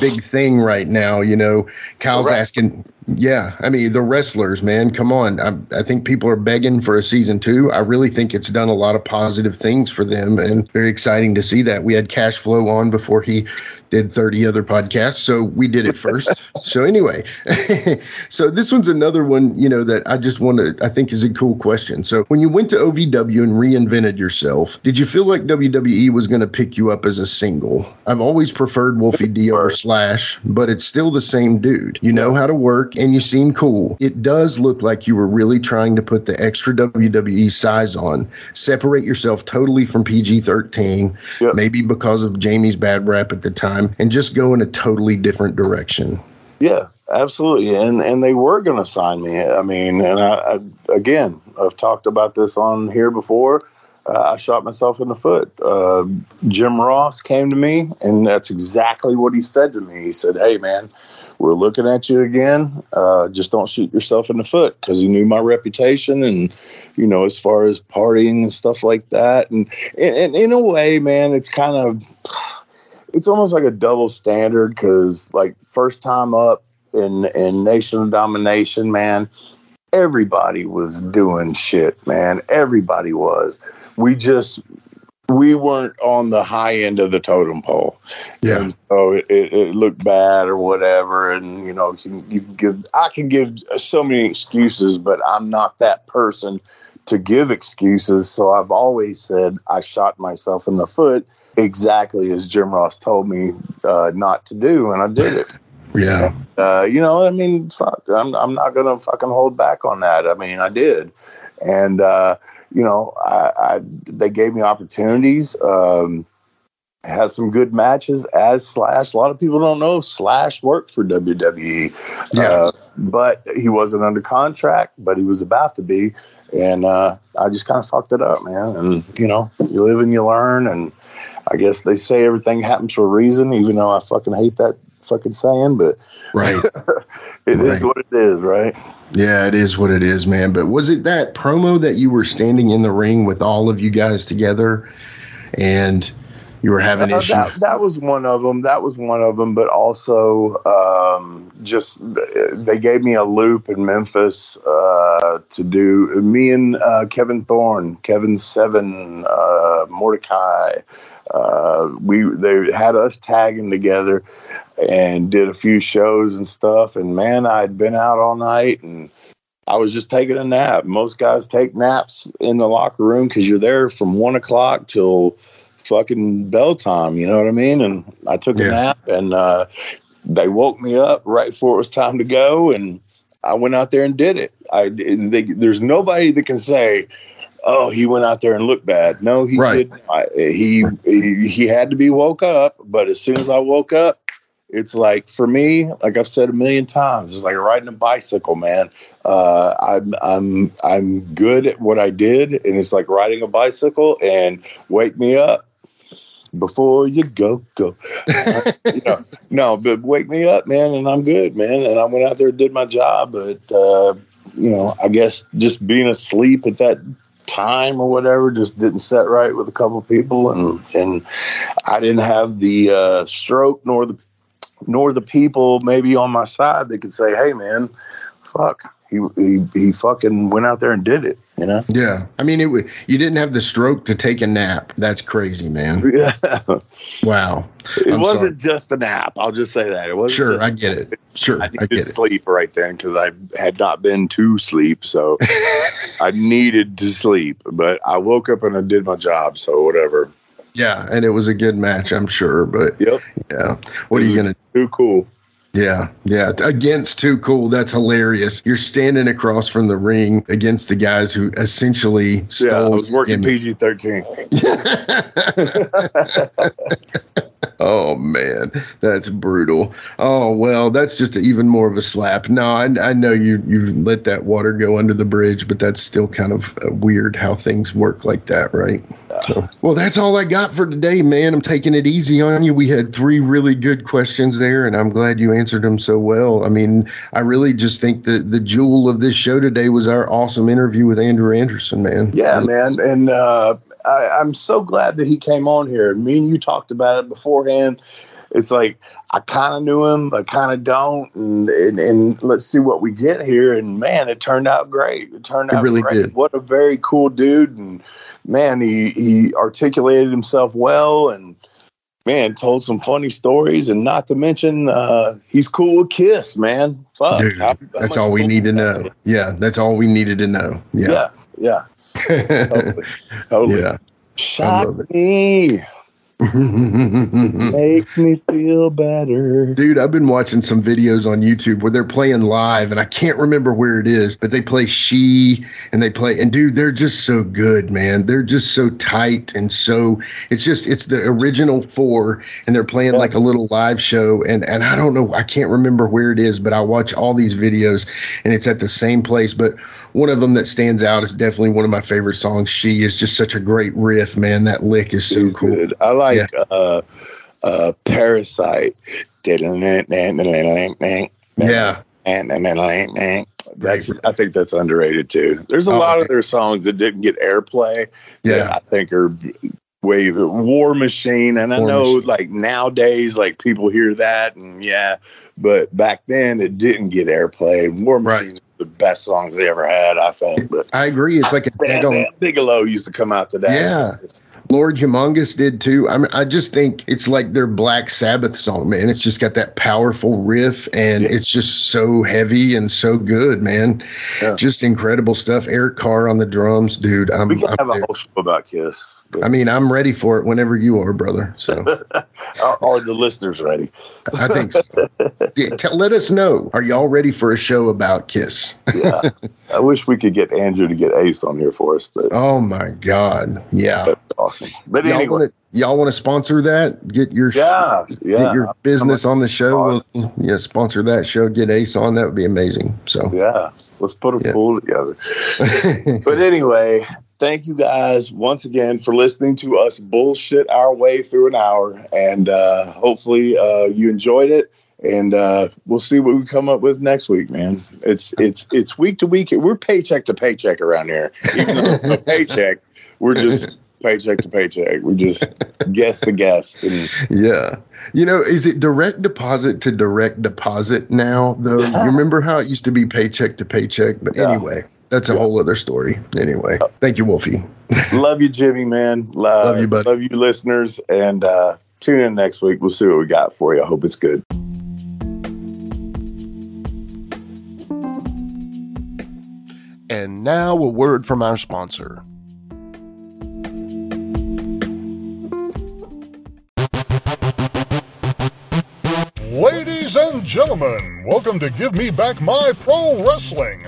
big thing right now, you know, Kyle's asking, yeah, I mean, the wrestlers, man, come on. I, I think people are begging for a season two. I really think it's done a lot of positive things for them and very exciting to see that. We had cash flow on before he did 30 other podcasts. So we did it first. so anyway, so this one's another one, you know, that I just want to, I think is a cool question. So when you went to OVW and reinvented yourself, did you feel like WWE was going to pick you up as a single? I've always preferred Wolfie D over Slash, but it's still the same dude. You know how to work and you seem cool. It does look like you were really trying to put the extra WWE size on, separate yourself totally from PG 13, yep. maybe because of Jamie's bad rap at the time and just go in a totally different direction. Yeah, absolutely. And and they were going to sign me. I mean, and I, I, again, I've talked about this on here before. Uh, I shot myself in the foot. Uh, Jim Ross came to me, and that's exactly what he said to me. He said, "Hey, man." We're looking at you again. Uh, just don't shoot yourself in the foot because he knew my reputation and, you know, as far as partying and stuff like that. And, and, and in a way, man, it's kind of, it's almost like a double standard because like first time up in in Nation of Domination, man, everybody was doing shit, man. Everybody was. We just we weren't on the high end of the totem pole. Yeah. And so it, it, it, looked bad or whatever. And, you know, you can, you can give, I can give so many excuses, but I'm not that person to give excuses. So I've always said I shot myself in the foot exactly as Jim Ross told me uh, not to do, and I did it. Yeah. Uh, you know, I mean, fuck, I'm, I'm not going to fucking hold back on that. I mean, I did. And, uh, you know, I, I, they gave me opportunities. Um, had some good matches as Slash. A lot of people don't know Slash worked for WWE. Yeah. Uh, but he wasn't under contract, but he was about to be. And uh, I just kind of fucked it up, man. And, you know, you live and you learn. And, I guess they say everything happens for a reason, even though I fucking hate that fucking saying, but right. it right. is what it is, right? Yeah, it is what it is, man. But was it that promo that you were standing in the ring with all of you guys together and you were having uh, issues? That, that, was one of them. That was one of them. But also, um, just they gave me a loop in Memphis uh, to do. Me and uh, Kevin Thorn, Kevin Seven, uh, Mordecai uh, we they had us tagging together and did a few shows and stuff. And man, I'd been out all night and I was just taking a nap. Most guys take naps in the locker room because you're there from one o'clock till fucking bell time. You know what I mean? And I took yeah. a nap and uh, they woke me up right before it was time to go and. I went out there and did it. I they, there's nobody that can say, oh, he went out there and looked bad. No, he right. did He, he he had to be woke up, but as soon as I woke up, it's like for me, like I've said a million times, it's like riding a bicycle, man. Uh, I'm I'm I'm good at what I did, and it's like riding a bicycle. And wake me up before you go go. you know, no, but wake me up, man, and I'm good, man. And I went out there and did my job, but uh, you know, I guess just being asleep at that time or whatever just didn't set right with a couple of people and and I didn't have the uh, stroke nor the nor the people maybe on my side that could say hey man fuck he he he fucking went out there and did it. You know? Yeah. I mean, it you didn't have the stroke to take a nap. That's crazy, man. Yeah. Wow. It I'm wasn't sorry. just a nap. I'll just say that it wasn't. Sure, I get it. Sure, I, I get sleep it. right then because I had not been to sleep, so I needed to sleep. But I woke up and I did my job, so whatever. Yeah, and it was a good match, I'm sure. But yep. Yeah. What are you gonna? Too cool. Yeah, yeah. Against Too Cool, that's hilarious. You're standing across from the ring against the guys who essentially stole. Yeah, I was working PG thirteen. oh man, that's brutal. Oh well, that's just even more of a slap. No, I, I know you you let that water go under the bridge, but that's still kind of uh, weird how things work like that, right? So, well, that's all I got for today, man. I'm taking it easy on you. We had three really good questions there, and I'm glad you answered them so well. I mean, I really just think that the jewel of this show today was our awesome interview with Andrew Anderson, man. Yeah, man, and uh, I, am so glad that he came on here. Me and you talked about it beforehand. It's like I kind of knew him, I kind of don't, and, and, and let's see what we get here. And man, it turned out great. It turned out it really great. Did. What a very cool dude, and man, he he articulated himself well, and man, told some funny stories, and not to mention, uh, he's cool with Kiss, man. Fuck, Dude, how that's all we need to know. Yeah, that's all we needed to know. Yeah, yeah. yeah totally. totally. Yeah. Shock me. Make me feel better. Dude, I've been watching some videos on YouTube where they're playing live and I can't remember where it is, but they play She and they play and dude, they're just so good, man. They're just so tight and so it's just it's the original four and they're playing yeah. like a little live show and and I don't know, I can't remember where it is, but I watch all these videos and it's at the same place, but one of them that stands out is definitely one of my favorite songs. She is just such a great riff, man. That lick is so cool. Good. I like yeah. uh, uh, Parasite. Yeah. And that's I think that's underrated too. There's a oh, lot of their songs that didn't get airplay. Yeah, I think are wave war machine and i know machine. like nowadays like people hear that and yeah but back then it didn't get airplay war machine right the best songs they ever had, I think. But I agree. It's like a Bigelow used to come out to that. Yeah. Lord Humongous did too. I mean, I just think it's like their Black Sabbath song, man. It's just got that powerful riff and yeah. it's just so heavy and so good, man. Yeah. Just incredible stuff. Eric Carr on the drums, dude. I'm, we can I'm have there. a whole show about Kiss. I mean, I'm ready for it whenever you are, brother. So, are, are, the listeners ready? I think so. Yeah, let us know. Are y'all ready for a show about Kiss? yeah, I wish we could get Andrew to get Ace on here for us, but oh my god, yeah, awesome. But y'all anyway. Wanna, y'all want to sponsor that? Get your yeah, yeah. Get your business on the show. We'll, yeah, sponsor that show. Get Ace on. That would be amazing. So yeah, let's put a yeah. pool together. but anyway, thank you guys once again for listening to us bullshit our way through an hour. And uh, hopefully uh, you enjoyed it. And uh, we'll see what we come up with next week, man. It's it's it's week to week. We're paycheck to paycheck around here. Even though paycheck, we're just paycheck to paycheck. We just guess the guest. And, yeah. You know, is it direct deposit to direct deposit now, though? You remember how it used to be paycheck to paycheck? But yeah. anyway, that's a yeah. whole other story. Anyway, thank you, Wolfie. love you, Jimmy, man. Love, love you, buddy. Love you, listeners. And uh, tune in next week. We'll see what we got for you. I hope it's good. And now a word from our sponsor. Ladies and gentlemen, welcome to Give Me Back My Pro Wrestling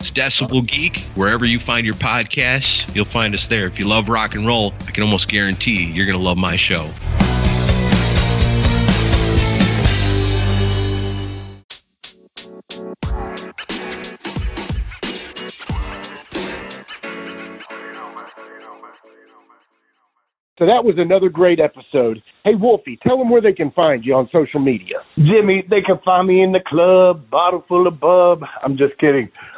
It's Decibel Geek. Wherever you find your podcasts, you'll find us there. If you love rock and roll, I can almost guarantee you're going to love my show. So that was another great episode. Hey, Wolfie, tell them where they can find you on social media. Jimmy, they can find me in the club, bottle full of bub. I'm just kidding.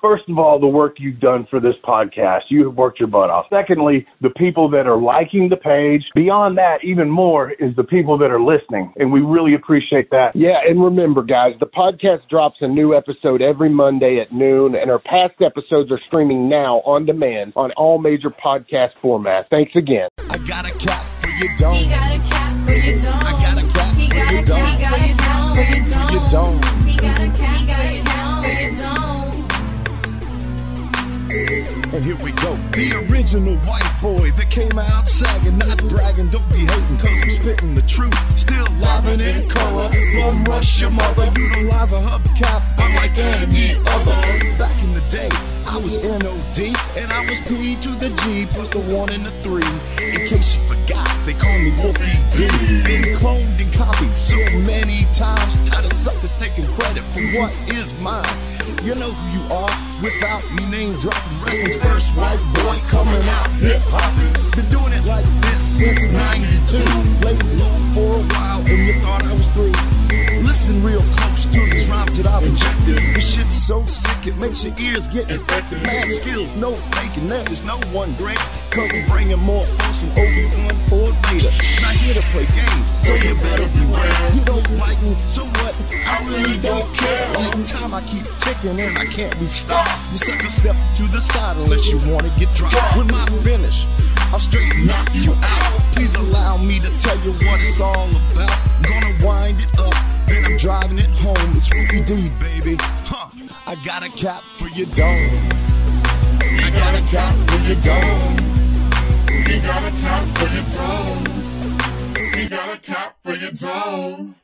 first of all, the work you've done for this podcast. You have worked your butt off. Secondly, the people that are liking the page. Beyond that, even more is the people that are listening. And we really appreciate that. Yeah. And remember, guys, the podcast drops a new episode every Monday at noon, and our past episodes are streaming now on demand on all major podcast formats. Thanks again. I got a cat for you, don't. He got a cat for you, don't. I got a cat for you, don't. He got a cat for you, don't. He got a cat for you, don't. And here we go. The original white boy that came out sagging, not bragging, don't be hating, cause I'm spitting the truth. Still livin' in color. From Rush, your mother, utilize a hubcap, unlike any other. Back in the day, I was NOD, and I was P to the G, plus the one and the three. In case you forgot, they call me Wolfie D. Been cloned and copied so many times, tired of suckers taking credit for what is mine. You know who you are without me name dropping. Wrestling's first white boy coming out hip hop. Been doing it like this since 92. Laid low for a while and you thought I was through. Listen real close to these rhymes that I've injected. This shit's so sick it makes your ears get infected. Mad skills, no faking, there is no one great. Cause I'm bringing more folks than Obi-Wan or Vader. Not here to play games, so you better beware. You don't like me, so what? I really don't care. Like time I keep ticking and I can't be stopped. You sucker step to the side unless you wanna get dropped. With my finish, I'll straight knock you out. Please allow me to tell you what it's all about. Gonna Driving it home, it's baby. Huh. I got a cap for your dome. Got a cap for your dome. Got a cap for your dome. Got a cap for your dome.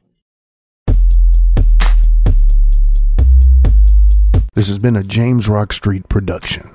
This has been a James Rock Street production.